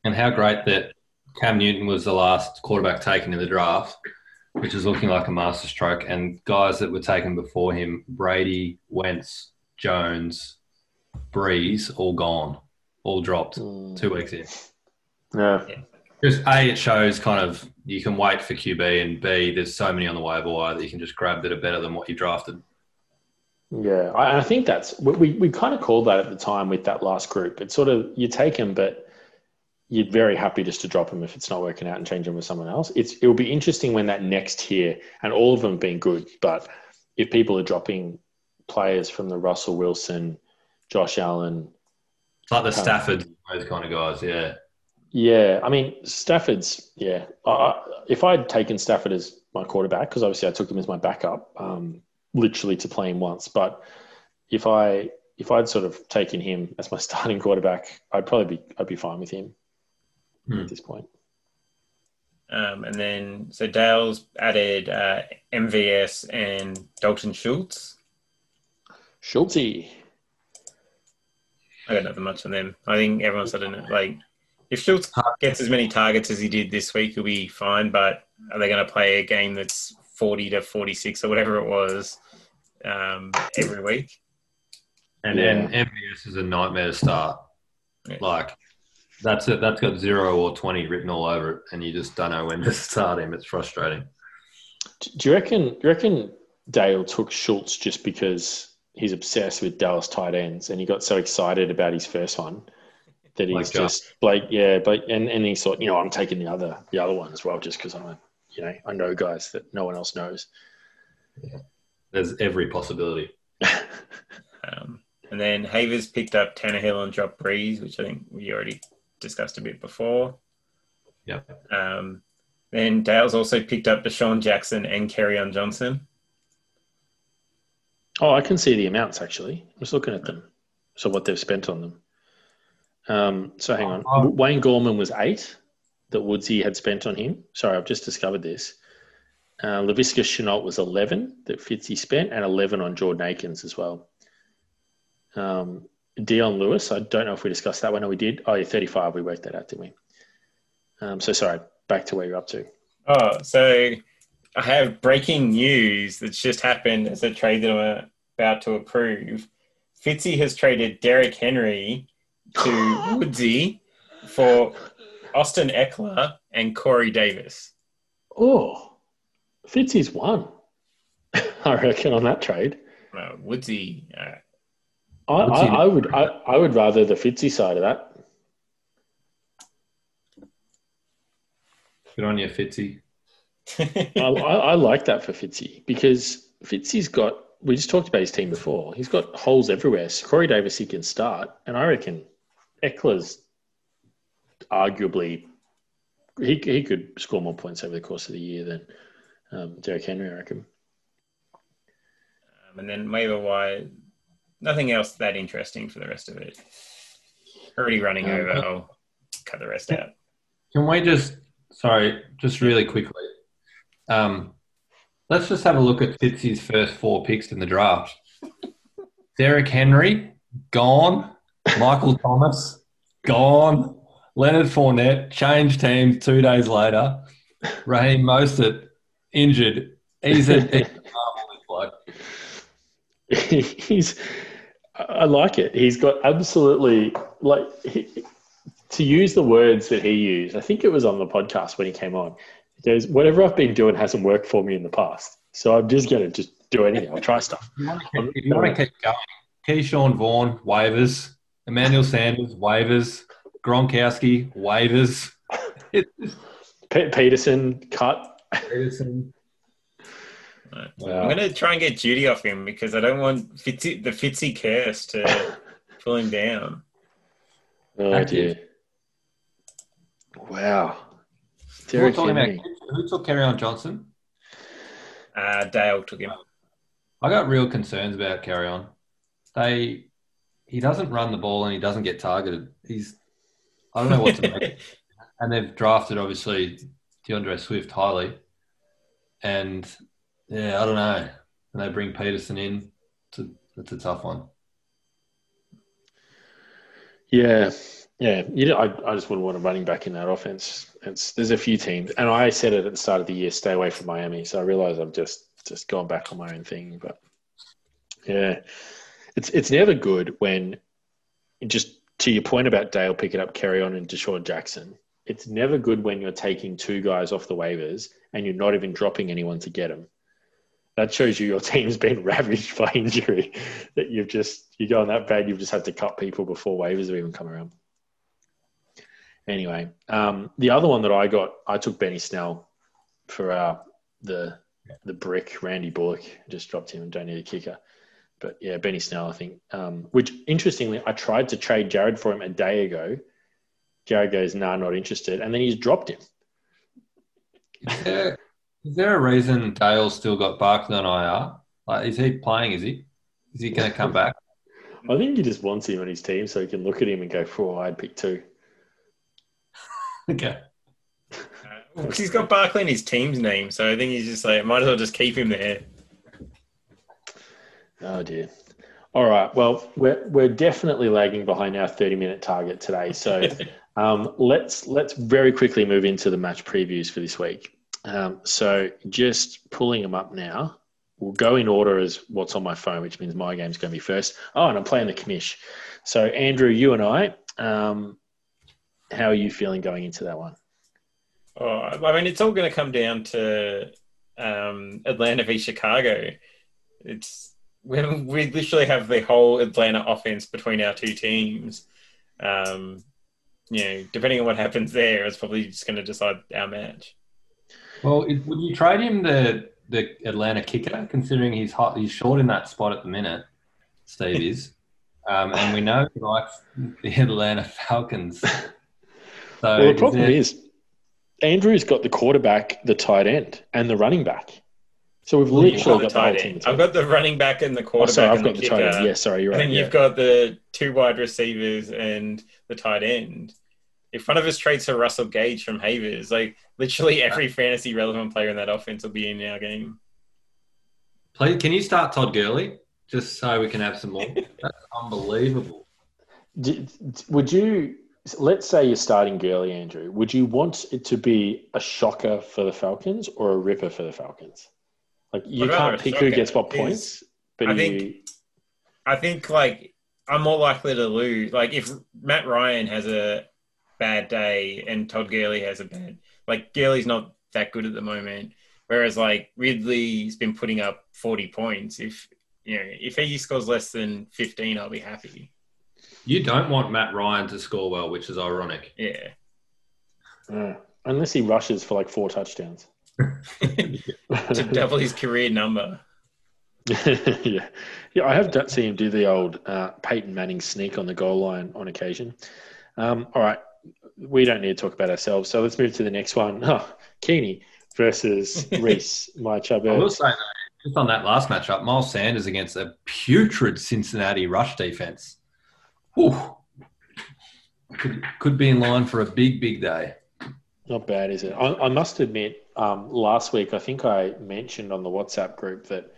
And how great that Cam Newton was the last quarterback taken in the draft, which is looking like a masterstroke. And guys that were taken before him, Brady, Wentz, Jones, Brees, all gone, all dropped mm. two weeks in. Yeah. Just A, it shows kind of you can wait for QB, and B, there's so many on the waiver wire that you can just grab that are better than what you drafted. Yeah, I, I think that's we, we kind of called that at the time with that last group. It's sort of you take them, but you're very happy just to drop them if it's not working out and change them with someone else. It's it will be interesting when that next tier and all of them being good, but if people are dropping players from the Russell Wilson, Josh Allen, like the Stafford, those kind of guys, yeah. Yeah, I mean Stafford's. Yeah, I, if I'd taken Stafford as my quarterback, because obviously I took him as my backup, um, literally to play him once. But if I if I'd sort of taken him as my starting quarterback, I'd probably be I'd be fine with him hmm. at this point. Um, and then so Dale's added uh, MVS and Dalton Schultz. Schultzy. I got nothing much on them. I think everyone's of like if Schultz gets as many targets as he did this week, he'll be fine. But are they going to play a game that's 40 to 46 or whatever it was um, every week? And yeah. then MVS is a nightmare to start. Yeah. Like, that's it. That's got zero or 20 written all over it, and you just don't know when to start him. It's frustrating. Do you reckon, do you reckon Dale took Schultz just because he's obsessed with Dallas tight ends and he got so excited about his first one? That he's like just Blake, yeah, but and and he thought, you know, I'm taking the other the other one as well, just because I'm a, you know, I know guys that no one else knows. Yeah. There's every possibility. um, and then Havers picked up Tannehill and dropped Brees, which I think we already discussed a bit before. Yeah. Um, then Dale's also picked up DeSean Jackson and Kerryon Johnson. Oh, I can see the amounts actually. I'm just looking at them. So what they've spent on them. Um, so hang on. Oh. Wayne Gallman was eight that Woodsy had spent on him. Sorry, I've just discovered this. Uh, Laviska Shenault was 11 that Fitzy spent and 11 on Jordan Akins as well. Um, Dion Lewis, I don't know if we discussed that one. No, we did. Oh, yeah, 35. We worked that out, didn't we? Um, so sorry, back to where you're up to. Oh, so I have breaking news that's just happened as a trade that I'm about to approve. Fitzy has traded Derrick Henry to Woodsy for Austin Ekeler and Corey Davis. Oh, Fitzy's won, I reckon, on that trade. Uh, Woodsy. Uh, I, I, I, would I, I would rather the Fitzy side of that. Good on you, Fitzy. I, I, like that for Fitzy because Fitzy's got. We just talked about his team before. He's got holes everywhere. So Corey Davis, he can start, and I reckon Ekeler's arguably he he could score more points over the course of the year than um, Derrick Henry, I reckon. Um, and then maybe why nothing else that interesting for the rest of it. Already running um, over. I'll cut the rest out. Can we just sorry, just really quickly. Um, let's just have a look at Fitzy's first four picks in the draft. Derrick Henry, gone. Michael Thomas, gone. Leonard Fournette, changed teams two days later. Raheem Mostert, injured. He's a, he's I like it. He's got absolutely like he, to use the words that he used, I think it was on the podcast when he came on. He goes, "Whatever I've been doing hasn't worked for me in the past, so I'm just going to just do anything. I'll try stuff." If you want to keep going, Ke'Shawn Vaughn waivers, Emmanuel Sanders waivers, Gronkowski waivers, Peterson cut. Peterson. Wow. I'm going to try and get Jeudy off him because I don't want Fitzy, the Fitzy curse to pull him down. Oh, dear. Wow. Derrick who, about, who took Kerryon Johnson? Uh, Dale took him. I got real concerns about Kerryon. They, he doesn't run the ball and he doesn't get targeted. He's, I don't know what to make. And they've drafted obviously D'Andre Swift highly, and yeah, I don't know. And they bring Peterson in. It's a, it's a tough one. Yeah, yeah, you know, I, I just wouldn't want a running back in that offense. It's there's a few teams, and I said it at the start of the year, stay away from Miami. So I realize I've just just gone back on my own thing, but yeah, it's it's never good when just to your point about Dale picking up Kerryon and DeSean Jackson. It's never good when you're taking two guys off the waivers and you're not even dropping anyone to get them. That shows you your team's been ravaged by injury. That you've just you go on that bad, you've just had to cut people before waivers have even come around. Anyway, um, the other one that I got, I took Benny Snell for uh, the the brick. Randy Bullock just dropped him and don't need a kicker. But yeah, Benny Snell, I think. Um, which interestingly, I tried to trade Jared for him a day ago. Jared goes, "Nah, not interested," and then he's dropped him. Is there, is there a reason Dale still got Barkley on IR? Like, is he playing? Is he? Is he going to come back? I think he just wants him on his team so he can look at him and go, "Oh, I'd pick two. Okay. Uh, he's got Barkley in his team's name, so I think he's just like, might as well just keep him there. Oh dear. All right. Well, we're we're definitely lagging behind our thirty minute target today. So um, let's let's very quickly move into the match previews for this week. Um, so just pulling them up now. We'll go in order as what's on my phone, which means my game's going to be first. Oh, and I'm playing the commish. So Andrew, you and I, um, how are you feeling going into that one? Oh, I mean, it's all going to come down to um, Atlanta v Chicago. It's we, we literally have the whole Atlanta offense between our two teams. Um, you know, depending on what happens there, it's probably just going to decide our match. Well, would you trade him the the Atlanta kicker, considering he's hot, he's short in that spot at the minute? Steve is, um, and we know he likes the Atlanta Falcons. So well, the problem is, is Andrew's got the quarterback, the tight end, and the running back. So we've literally got the whole tight team. end. I've got the running back and the quarterback. Oh, sorry, I've and got the the tight end. kicker. Yeah, sorry, you're right. and yeah. you've got the two wide receivers and the tight end. If one of us trades for Russell Gage from Havers, like literally every fantasy relevant player in that offense will be in our game. Play, can you start Todd Gurley just so we can have some more? That's unbelievable. D- d- would you let's say you're starting Gurley, Andrew? Would you want it to be a shocker for the Falcons or a ripper for the Falcons? Like you I'd can't pick who shocker, gets what points, but I you, think- I think like I'm more likely to lose. Like if Matt Ryan has a bad day and Todd Gurley has a bad, like Gurley's not that good at the moment. Whereas like Ridley's been putting up 40 points. If you know if he scores less than 15, I'll be happy. You don't want Matt Ryan to score well, which is ironic. Yeah. uh, unless he rushes for like four touchdowns. to double his career number. yeah, yeah. I have seen him do the old uh, Peyton Manning sneak on the goal line on occasion. Um, all right, we don't need to talk about ourselves, so let's move to the next one. Oh, Keeney versus Reese, my I will say, though, just on that last matchup, Miles Sanders against a putrid Cincinnati rush defense. Whew. Could, could be in line for a big, big day. Not bad, is it? I, I must admit, um, last week I think I mentioned on the WhatsApp group that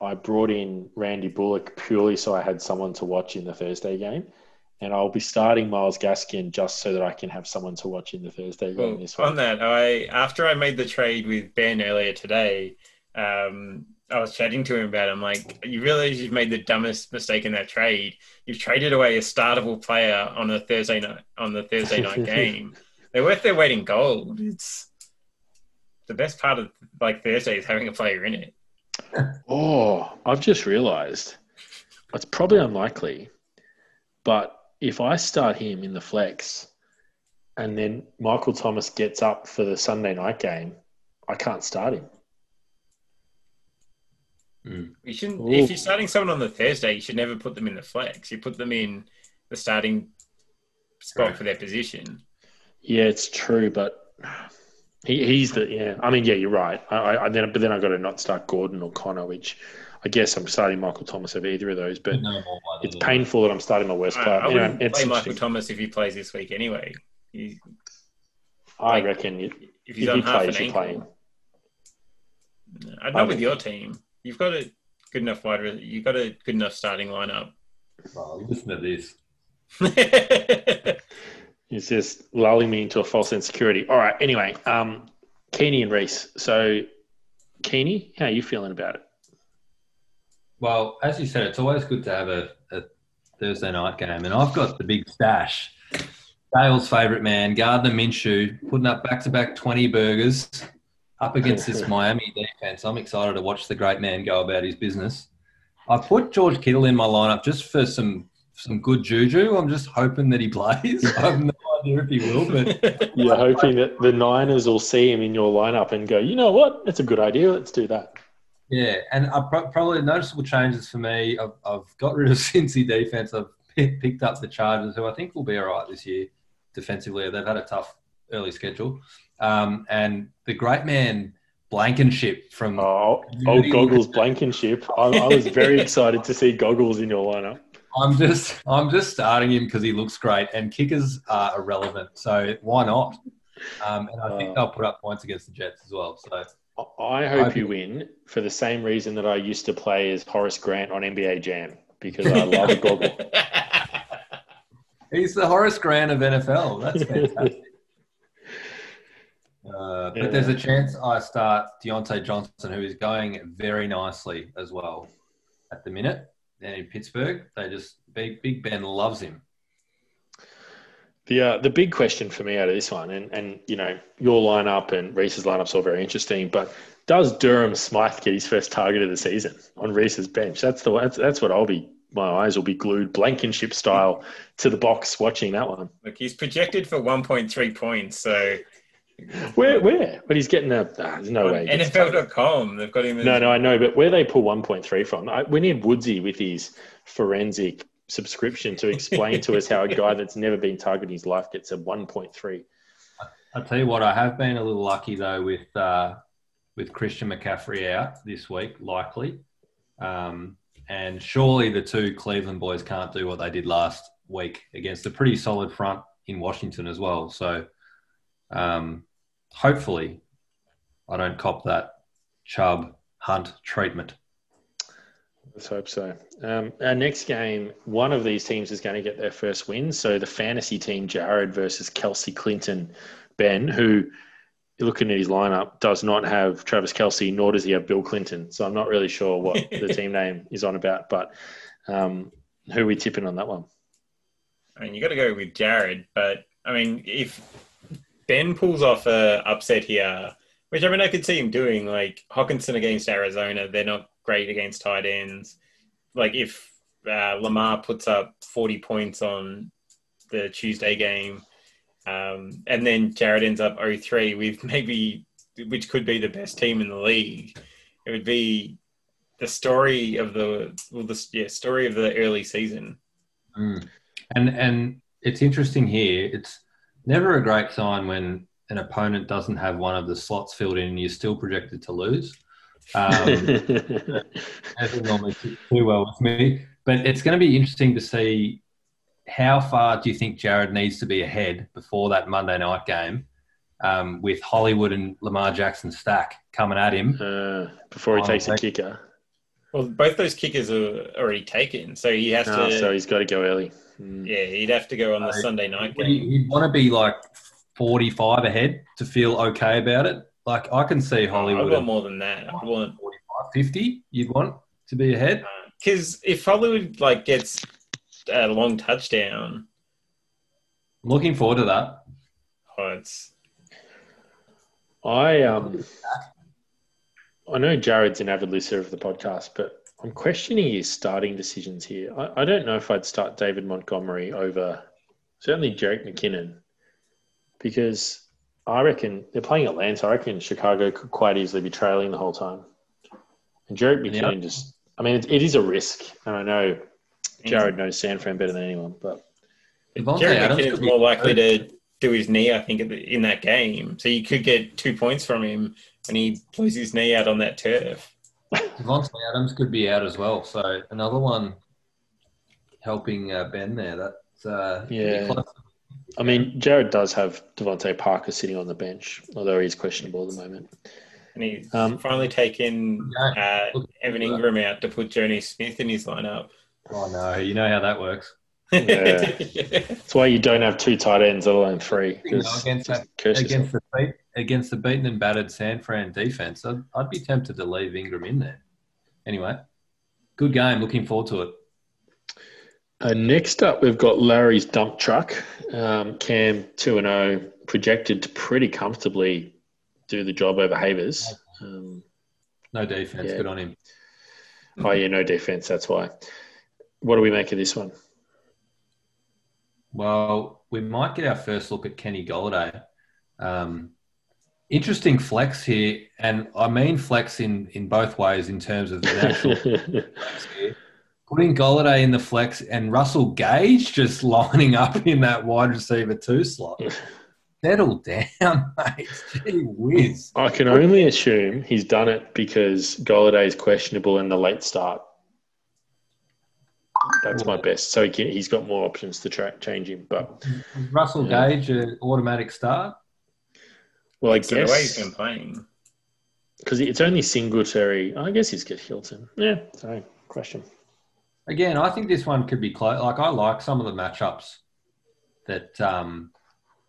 I brought in Randy Bullock purely so I had someone to watch in the Thursday game, and I'll be starting Myles Gaskin just so that I can have someone to watch in the Thursday game Well, this week. on that, I after I made the trade with Ben earlier today, um, I was chatting to him about. It. I'm like, you realize you've made the dumbest mistake in that trade. You've traded away a startable player on a Thursday night on the Thursday night game. They're worth their weight in gold. It's the best part of like Thursday is having a player in it. Oh, I've just realised it's probably unlikely, but if I start him in the flex, and then Michael Thomas gets up for the Sunday night game, I can't start him. Hmm. You shouldn't. Ooh. If you're starting someone on the Thursday, you should never put them in the flex. You put them in the starting spot Right. for their position. Yeah, it's true, but he, he's the yeah. I mean, yeah, you're right. I, I, I then but then I got to not start Gordon or Conner, which I guess I'm starting Michael Thomas over either of those. But No more it's painful that I'm starting my worst I, player. I Anyway, wouldn't it's play Michael. Thomas if he plays this week anyway. He, I reckon you, if if he's you on half play, an you should ankle, play. I'd not with your team. You've got a good enough wide. re- You've got a good enough starting lineup. Oh, listen to this. It's just lulling me into a false insecurity. All right. Anyway, um, Keeney and Reese. So, Keeney, how are you feeling about it? Well, as you said, it's always good to have a, a Thursday night game, and I've got the big stash. Dale's favourite man, Gardner Minshew, putting up back-to-back twenty burgers up against this Miami defense. I'm excited to watch the great man go about his business. I put George Kittle in my lineup just for some some good juju. I'm just hoping that he plays. I have no idea if he will, but You're hoping that the Niners will see him in your lineup and go, you know what? That's a good idea. Let's do that. Yeah, and I pro- probably noticeable changes for me. I've, I've got rid of Cincy defense. I've pi- picked up the Chargers, who I think will be all right this year defensively. They've had a tough early schedule, um, and the great man Blankenship from Oh, old Goggles Blankenship. I, I was very excited to see Goggles in your lineup. I'm just I'm just starting him because he looks great, and kickers are irrelevant, so why not? Um, and I think Uh, they'll put up points against the Jets as well. So I hope Hope you win for the same reason that I used to play as Horace Grant on NBA Jam because I love goggle. he's the Horace Grant of NFL. That's fantastic. Uh, but Yeah. there's a chance I start Diontae Johnson, who is going very nicely as well at the minute. And in Pittsburgh, they just Big Big Ben loves him. The uh, the big question for me out of this one, and and you know your lineup and Reese's lineup's all very interesting, but does Durham Smythe get his first target of the season on Reese's bench? That's the that's, that's what I'll be. My eyes will be glued Blankenship style to the box watching that one. Look, he's projected for 1.3 points. So Where where? But he's getting a. ah, there's no way. he gets a target. NFL.com, they've got him. As, No, no, I know, but where they pull 1.3 from? I, we need Woodsy with his forensic subscription to explain to us how a guy that's never been targeted in his life gets a 1.3. I'll tell you what, I have been a little lucky though with uh, with Christian McCaffrey out this week, likely. Um, and surely the two Cleveland boys can't do what they did last week against a pretty solid front in Washington as well. So um, hopefully I don't cop that Chubb Hunt treatment. Let's hope so. Um, our next game, one of these teams is going to get their first win. So the fantasy team, Jared versus Kelsey Clinton, Ben, who looking at his lineup, does not have Travis Kelce, nor does he have Bill Clinton. So I'm not really sure what the team name is on about. But um, who are we tipping on that one? I mean, you got to go with Jared. But I mean, if Ben pulls off a upset here, which I mean, I could see him doing, like Hockenson against Arizona, they're not great against tight ends. Like if uh, Lamar puts up 40 points on the Tuesday game, um, and then Jared ends up 0-3 with maybe, which could be the best team in the league. It would be the story of the well, the yeah story of the early season. Mm. And and it's interesting here. It's never a great sign when an opponent doesn't have one of the slots filled in and you're still projected to lose. Um, doesn't normally too well with me, but it's going to be interesting to see how far do you think Jared needs to be ahead before that Monday night game um, with Hollywood and Lamar Jackson stack coming at him uh, before he takes a kicker? Well, both those kickers are already taken, so he has oh, to. So he's got to go early. Mm. Yeah, he'd have to go on the Sunday night game. He'd want to be like forty-five ahead to feel okay about it. Like I can see Hollywood. I want more than that. I want 45, 50. You'd want to be ahead because uh, if Hollywood like gets a long touchdown. I'm looking forward to that. Oh, it's. I um. I know Jared's an avid listener of the podcast, but I'm questioning his starting decisions here. I, I don't know if I'd start David Montgomery over certainly Jerick McKinnon because I reckon they're playing Atlanta. I reckon Chicago could quite easily be trailing the whole time. And Jerick McKinnon yep. just, I mean, it, it is a risk. And I know Jared knows San Fran better than anyone, but Jerick McKinnon's more likely to do his knee, I think, in that game. So you could get two points from him when he blows his knee out on that turf. Davante Adams could be out as well. So another one helping uh, Ben there. That's uh, yeah. I mean, Jared does have DeVante Parker sitting on the bench, although he's questionable at the moment. And he's um, finally taken uh, Evan Engram out to put Jonnu Smith in his lineup. Oh no, you know how that works. Yeah. That's why you don't have two tight ends, let alone three. You against that, against the beat, against the beaten and battered San Fran defense, I'd, I'd be tempted to leave Engram in there. Anyway, good game. Looking forward to it. Uh, next up, we've got Larry's dump truck. Um, Cam two and zero, oh, projected to pretty comfortably do the job over Havers. Um, no defense. Yeah. Good on him. Oh yeah, no defense. That's why. What do we make of this one? Well, we might get our first look at Kenny Golladay. Um, interesting flex here, and I mean flex in, in both ways in terms of the actual flex here. Putting Golladay in the flex and Russell Gage just lining up in that wide receiver two slot. Settle down, mate. Gee whiz. I can only assume he's done it because Golladay is questionable in the late start. That's my best. So he he's got more options to tra- change him. But Russell yeah. Gage, an automatic start. Well, I guess the way he's been playing because it's only Singletary. I guess he's got Hilton. Yeah, sorry, question. Again, I think this one could be close. Like I like some of the matchups that um,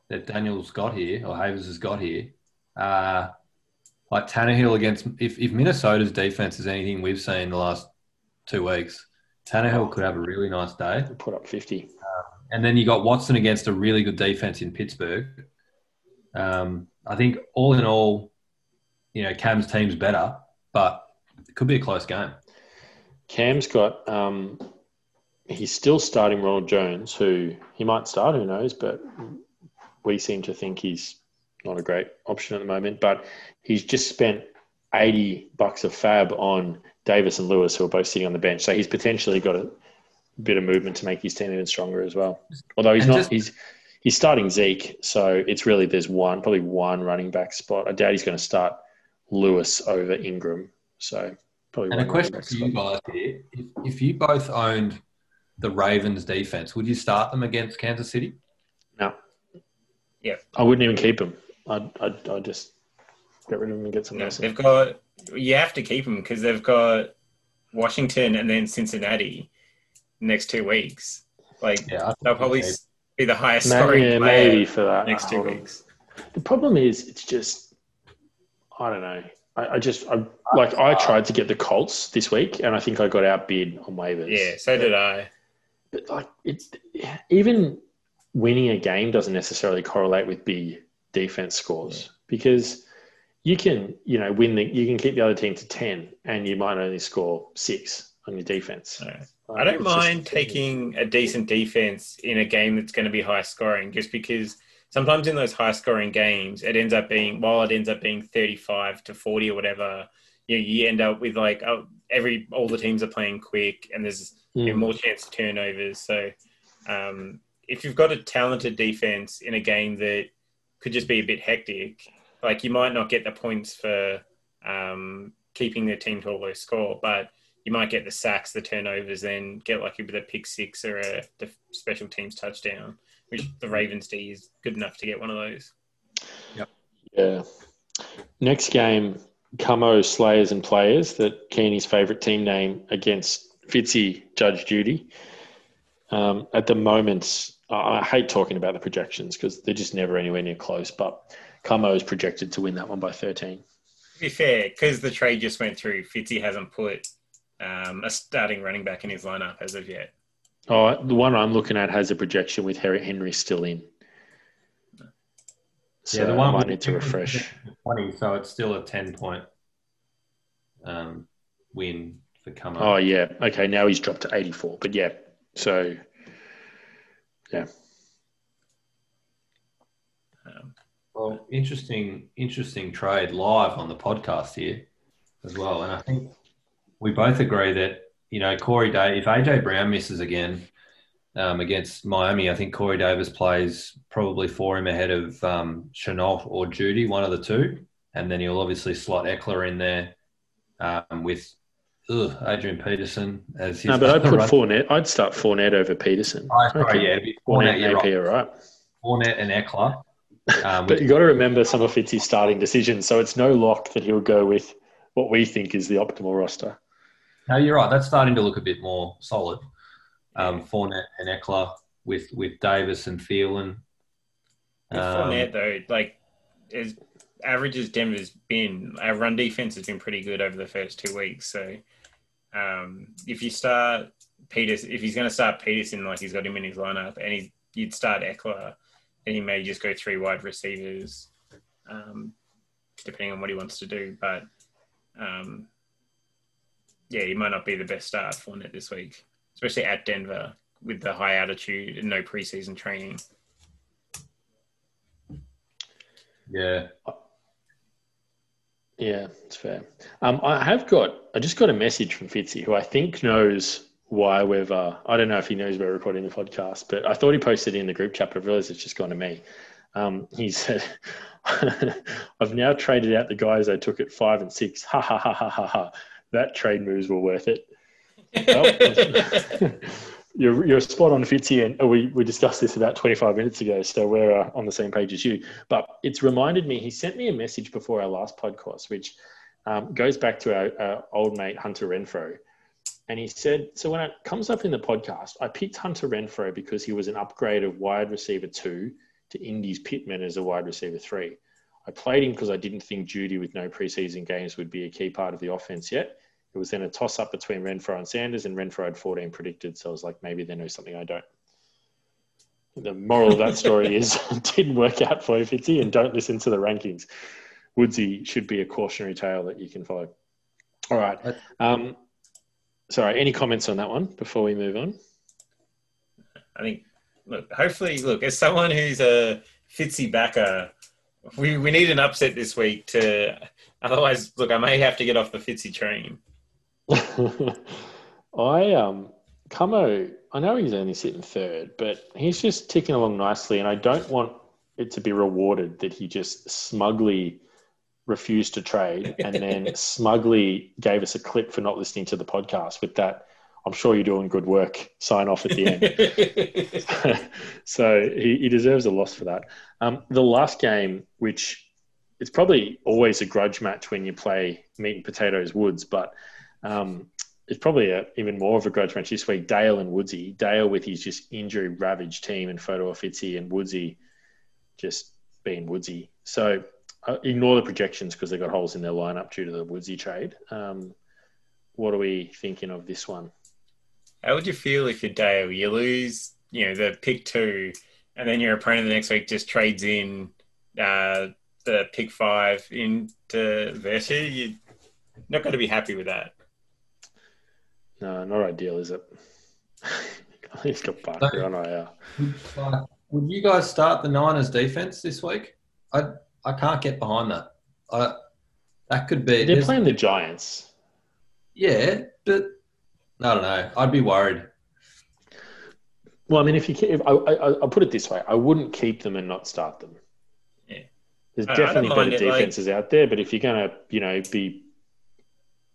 that Daniel's got here or Havers has got here. Uh, like Tannehill against if, if Minnesota's defense is anything we've seen the last two weeks, Tannehill could have a really nice day. Put up 50. Um, and then you got Watson against a really good defense in Pittsburgh. Um, I think all in all, you know, Cam's team's better, but it could be a close game. Cam's got, um, he's still starting Ronald Jones, who he might start, who knows, but we seem to think he's not a great option at the moment. But he's just spent 80 bucks of fab on Davis and Lewis, who are both sitting on the bench. So he's potentially got a bit of movement to make his team even stronger as well. Although he's and not, just, he's he's starting Zeke, so it's really there's one, probably one running back spot. I doubt he's going to start Lewis over Ingram. So probably. And a question for you guys here: if, if you both owned the Ravens defense, would you start them against Kansas City? No. Yeah. I wouldn't even keep them. I'd, I'd, I'd just get rid of them and get some no, else. They've got. You have to keep them because they've got Washington and then Cincinnati next two weeks. Like yeah, they'll probably be the highest maybe, scoring yeah, maybe for that next two weeks. The problem is, it's just I don't know. I, I just I uh, like I uh, tried to get the Colts this week, and I think I got outbid on waivers. Yeah, so did I. But like it's even winning a game doesn't necessarily correlate with big defense scores yeah. because you can you know win the you can keep the other team to ten, and you might only score six on your defense. I don't mind taking a decent defense in a game that's going to be high scoring, just because sometimes in those high scoring games, it ends up being while it ends up being thirty five to forty or whatever. You know, you end up with like oh, every all the teams are playing quick, and there's mm. you know, more chance of turnovers. So um, if you've got a talented defense in a game that could just be a bit hectic, like you might not get the points for um, keeping the team to a low score, but you might get the sacks, the turnovers, then get lucky with a pick six or a special teams touchdown which the Ravens D is good enough to get one of those. Yep. Yeah. Next game, Camo Slayers and Players, that Keeney's favourite team name against Fitzy Judge Judy. Um, at the moment, I hate talking about the projections because they're just never anywhere near close, but Camo is projected to win that one by 13. To be fair, because the trade just went through, Fitzy hasn't put um, a starting running back in his lineup as of yet. Oh, the one I'm looking at has a projection with Harry Henry still in. So yeah, the one I might need to refresh. 20, so it's still a 10 point um, win for Camo. Oh, yeah. Okay, now he's dropped to 84. But yeah, so yeah. Um, well, interesting, interesting trade live on the podcast here as well. And I think we both agree that you know, Corey Day, if AJ Brown misses again um, against Miami, I think Corey Davis plays probably for him ahead of um, Shenault or Jeudy, one of the two. And then he'll obviously slot Ekeler in there um, with ugh, Adrian Peterson as his. No, but I'd put run. Fournette. I'd start Fournette over Peterson. Oh, sorry, yeah. Fournette, Fournette AP, right. right. Fournette and Ekeler. Um, but you've got to remember some of Fitzy's starting decisions. So it's no lock that he'll go with what we think is the optimal roster. No, you're right. That's starting to look a bit more solid. Um, Fournette and Ekeler with with Davis and Thielen. Um, Fournette though, like as average as Denver's been, our run defense has been pretty good over the first two weeks. So um, if you start Peters, if he's going to start Peterson like he's got him in his lineup, and he, you'd start Ekeler, then he may just go three wide receivers, um, depending on what he wants to do. But um, yeah, he might not be the best start for it this week, especially at Denver with the high altitude and no preseason training. Yeah. Yeah, it's fair. Um, I have got, I just got a message from Fitzy, who I think knows why we've, uh, I don't know if he knows we're recording the podcast, but I thought he posted it in the group chat, but I realized it's just gone to me. Um, he said, I've now traded out the guys I took at five and six. Ha ha ha ha ha ha that trade moves were worth it. well, you're, you're spot on, Fitzy, and we, we discussed this about 25 minutes ago, so we're uh, on the same page as you. But it's reminded me, he sent me a message before our last podcast, which um, goes back to our, our, old mate Hunter Renfrow. And he said, So when it comes up in the podcast, I picked Hunter Renfrow because he was an upgrade of wide receiver two to Indy's Pittman as a wide receiver three. I played him because I didn't think Jeudy with no preseason games would be a key part of the offense yet. It was then a toss up between Renfrow and Sanders, and Renfrow had 14 predicted. So I was like, maybe they know something I don't. The moral of that story is it didn't work out for you, Fitzy, and don't listen to the rankings. Woodsy should be a cautionary tale that you can follow. All right. Um, sorry, any comments on that one before we move on? I think, look, hopefully, look, as someone who's a Fitzy backer, we, we need an upset this week to, otherwise, look, I may have to get off the Fitzy train. I um Camo, I know he's only sitting third, but he's just ticking along nicely, and I don't want it to be rewarded that he just smugly refused to trade and then smugly gave us a clip for not listening to the podcast with that I'm sure you're doing good work. Sign off at the end. so he, he, deserves a loss for that. Um, the last game, which it's probably always a grudge match when you play meat and potatoes Woods, but um, it's probably a, even more of a grudge match this week. Dale and Woodsy. Dale with his just injury ravaged team and photo of Fitzy and Woodsy just being Woodsy. So uh, ignore the projections because they've got holes in their lineup due to the Woodsy trade. Um, what are we thinking of this one? How would you feel if you're Dale, you lose, you know, the pick two, and then your opponent the next week just trades in uh, the pick five into Vertu? You're not going to be happy with that. No, not ideal, is it? He's got Barker on IR. Would you guys start the Niners defense this week? I I can't get behind that. I, that could be. They're playing the Giants. Yeah, but I don't know. I'd be worried. Well, I mean, if you if I, I, will put it this way, I wouldn't keep them and not start them. Yeah, there's definitely better defenses like... out there, but if you're going to, you know, be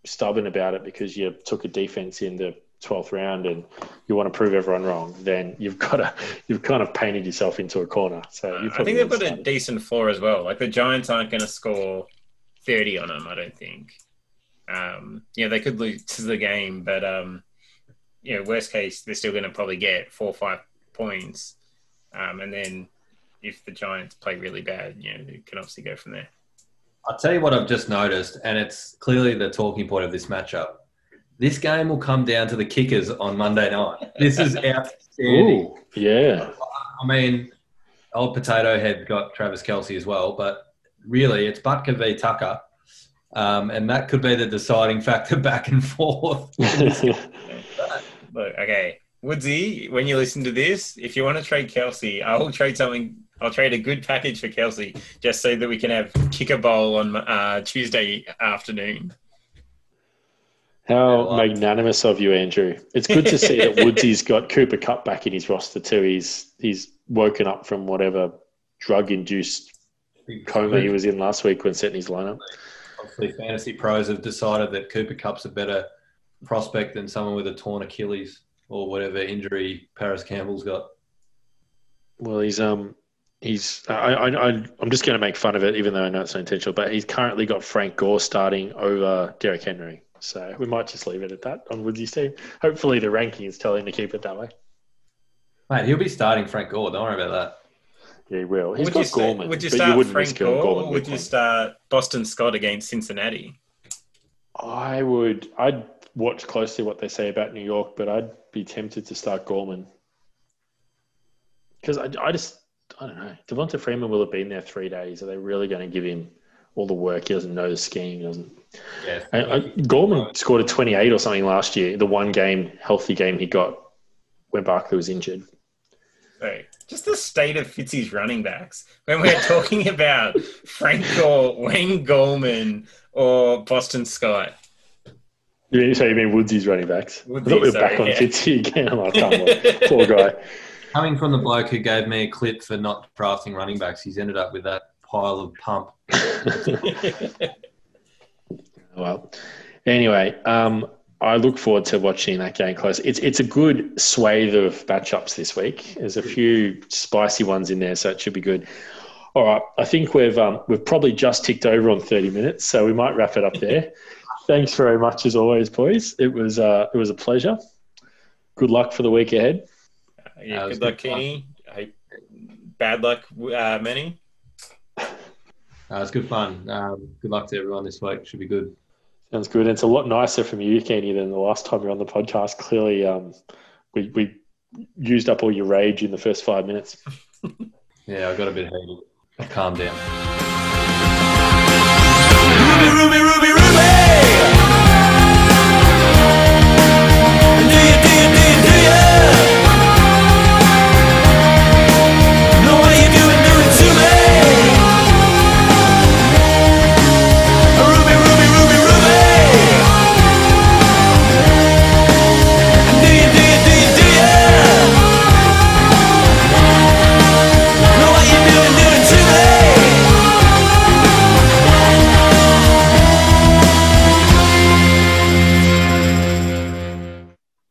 stubborn about it because you took a defense in the 12th round and you want to prove everyone wrong, then you've got to you've kind of painted yourself into a corner. So I think they've got a decent floor as well. Like the Giants aren't going to score 30 on them, I don't think. Um, yeah, they could lose the game, but um, you know, worst case, they're still going to probably get four or five points, um, and then if the Giants play really bad, you know, they can obviously go from there. I'll tell you what I've just noticed, and it's clearly the talking point of this matchup. This game will come down to the kickers on Monday night. This is outstanding. Ooh, yeah. I mean, old potato head got Travis Kelce as well, but really it's Butker v Tucker um, and that could be the deciding factor back and forth. Look, okay, Woodsy, when you listen to this, if you want to trade Kelce, I'll trade something. I'll trade a good package for Kelce just so that we can have kicker bowl on uh, Tuesday afternoon. How magnanimous of you, Andrew. It's good to see that Woodsy's got Cooper Kupp back in his roster too. He's he's woken up from whatever drug induced coma he was in last week when setting his lineup obviously fantasy pros have decided that Cooper Kupp's a better prospect than someone with a torn Achilles or whatever injury Parris Campbell's got. Well, he's um he's I I I'm just going to make fun of it, even though I know it's not intentional. But he's currently got Frank Gore starting over Derrick Henry, so we might just leave it at that on Woodsy's team. Hopefully, the rankings tell him to keep it that way. Mate, he'll be starting Frank Gore. Don't worry about that. Yeah, he will. He's would got you Gallman. Start, would you start you Frank Gore or would you start Boston Scott against Cincinnati? I would. I'd watch closely what they say about New York, but I'd be tempted to start Gallman because I, I just I don't know. Devonta Freeman will have been there three days. Are they really going to give him all the work? He doesn't know the scheme. He doesn't. Yeah. I, I, Gallman scored a 28 or something last year. The one game healthy game he got when Barkley was injured. Right just the state of Fitzy's running backs when we're talking about Frank Gore, Wayne Gallman, or Boston Scott. You mean, so you mean Woodsy's running backs? Woodsy, I thought we were sorry, back on yeah. Fitzy again. I'm like, poor guy. Coming from the bloke who gave me a clip for not drafting running backs, he's ended up with that pile of pump. well, anyway, um, I look forward to watching that game close. It's it's a good swathe of matchups this week. There's a few spicy ones in there, so it should be good. All right, I think we've um, we've probably just ticked over on 30 minutes, so we might wrap it up there. Thanks very much as always, boys. It was uh, it was a pleasure. Good luck for the week ahead. Yeah, good luck, Kenny. Bad luck, uh, Manny. Uh, it's good fun. Um, good luck to everyone this week. Should be good. Sounds good. And it's a lot nicer from you, Kenny, than the last time you were on the podcast. Clearly, um, we, we used up all your rage in the first five minutes. yeah, I got a bit heated. I calmed down. Ruby, Ruby, Ruby,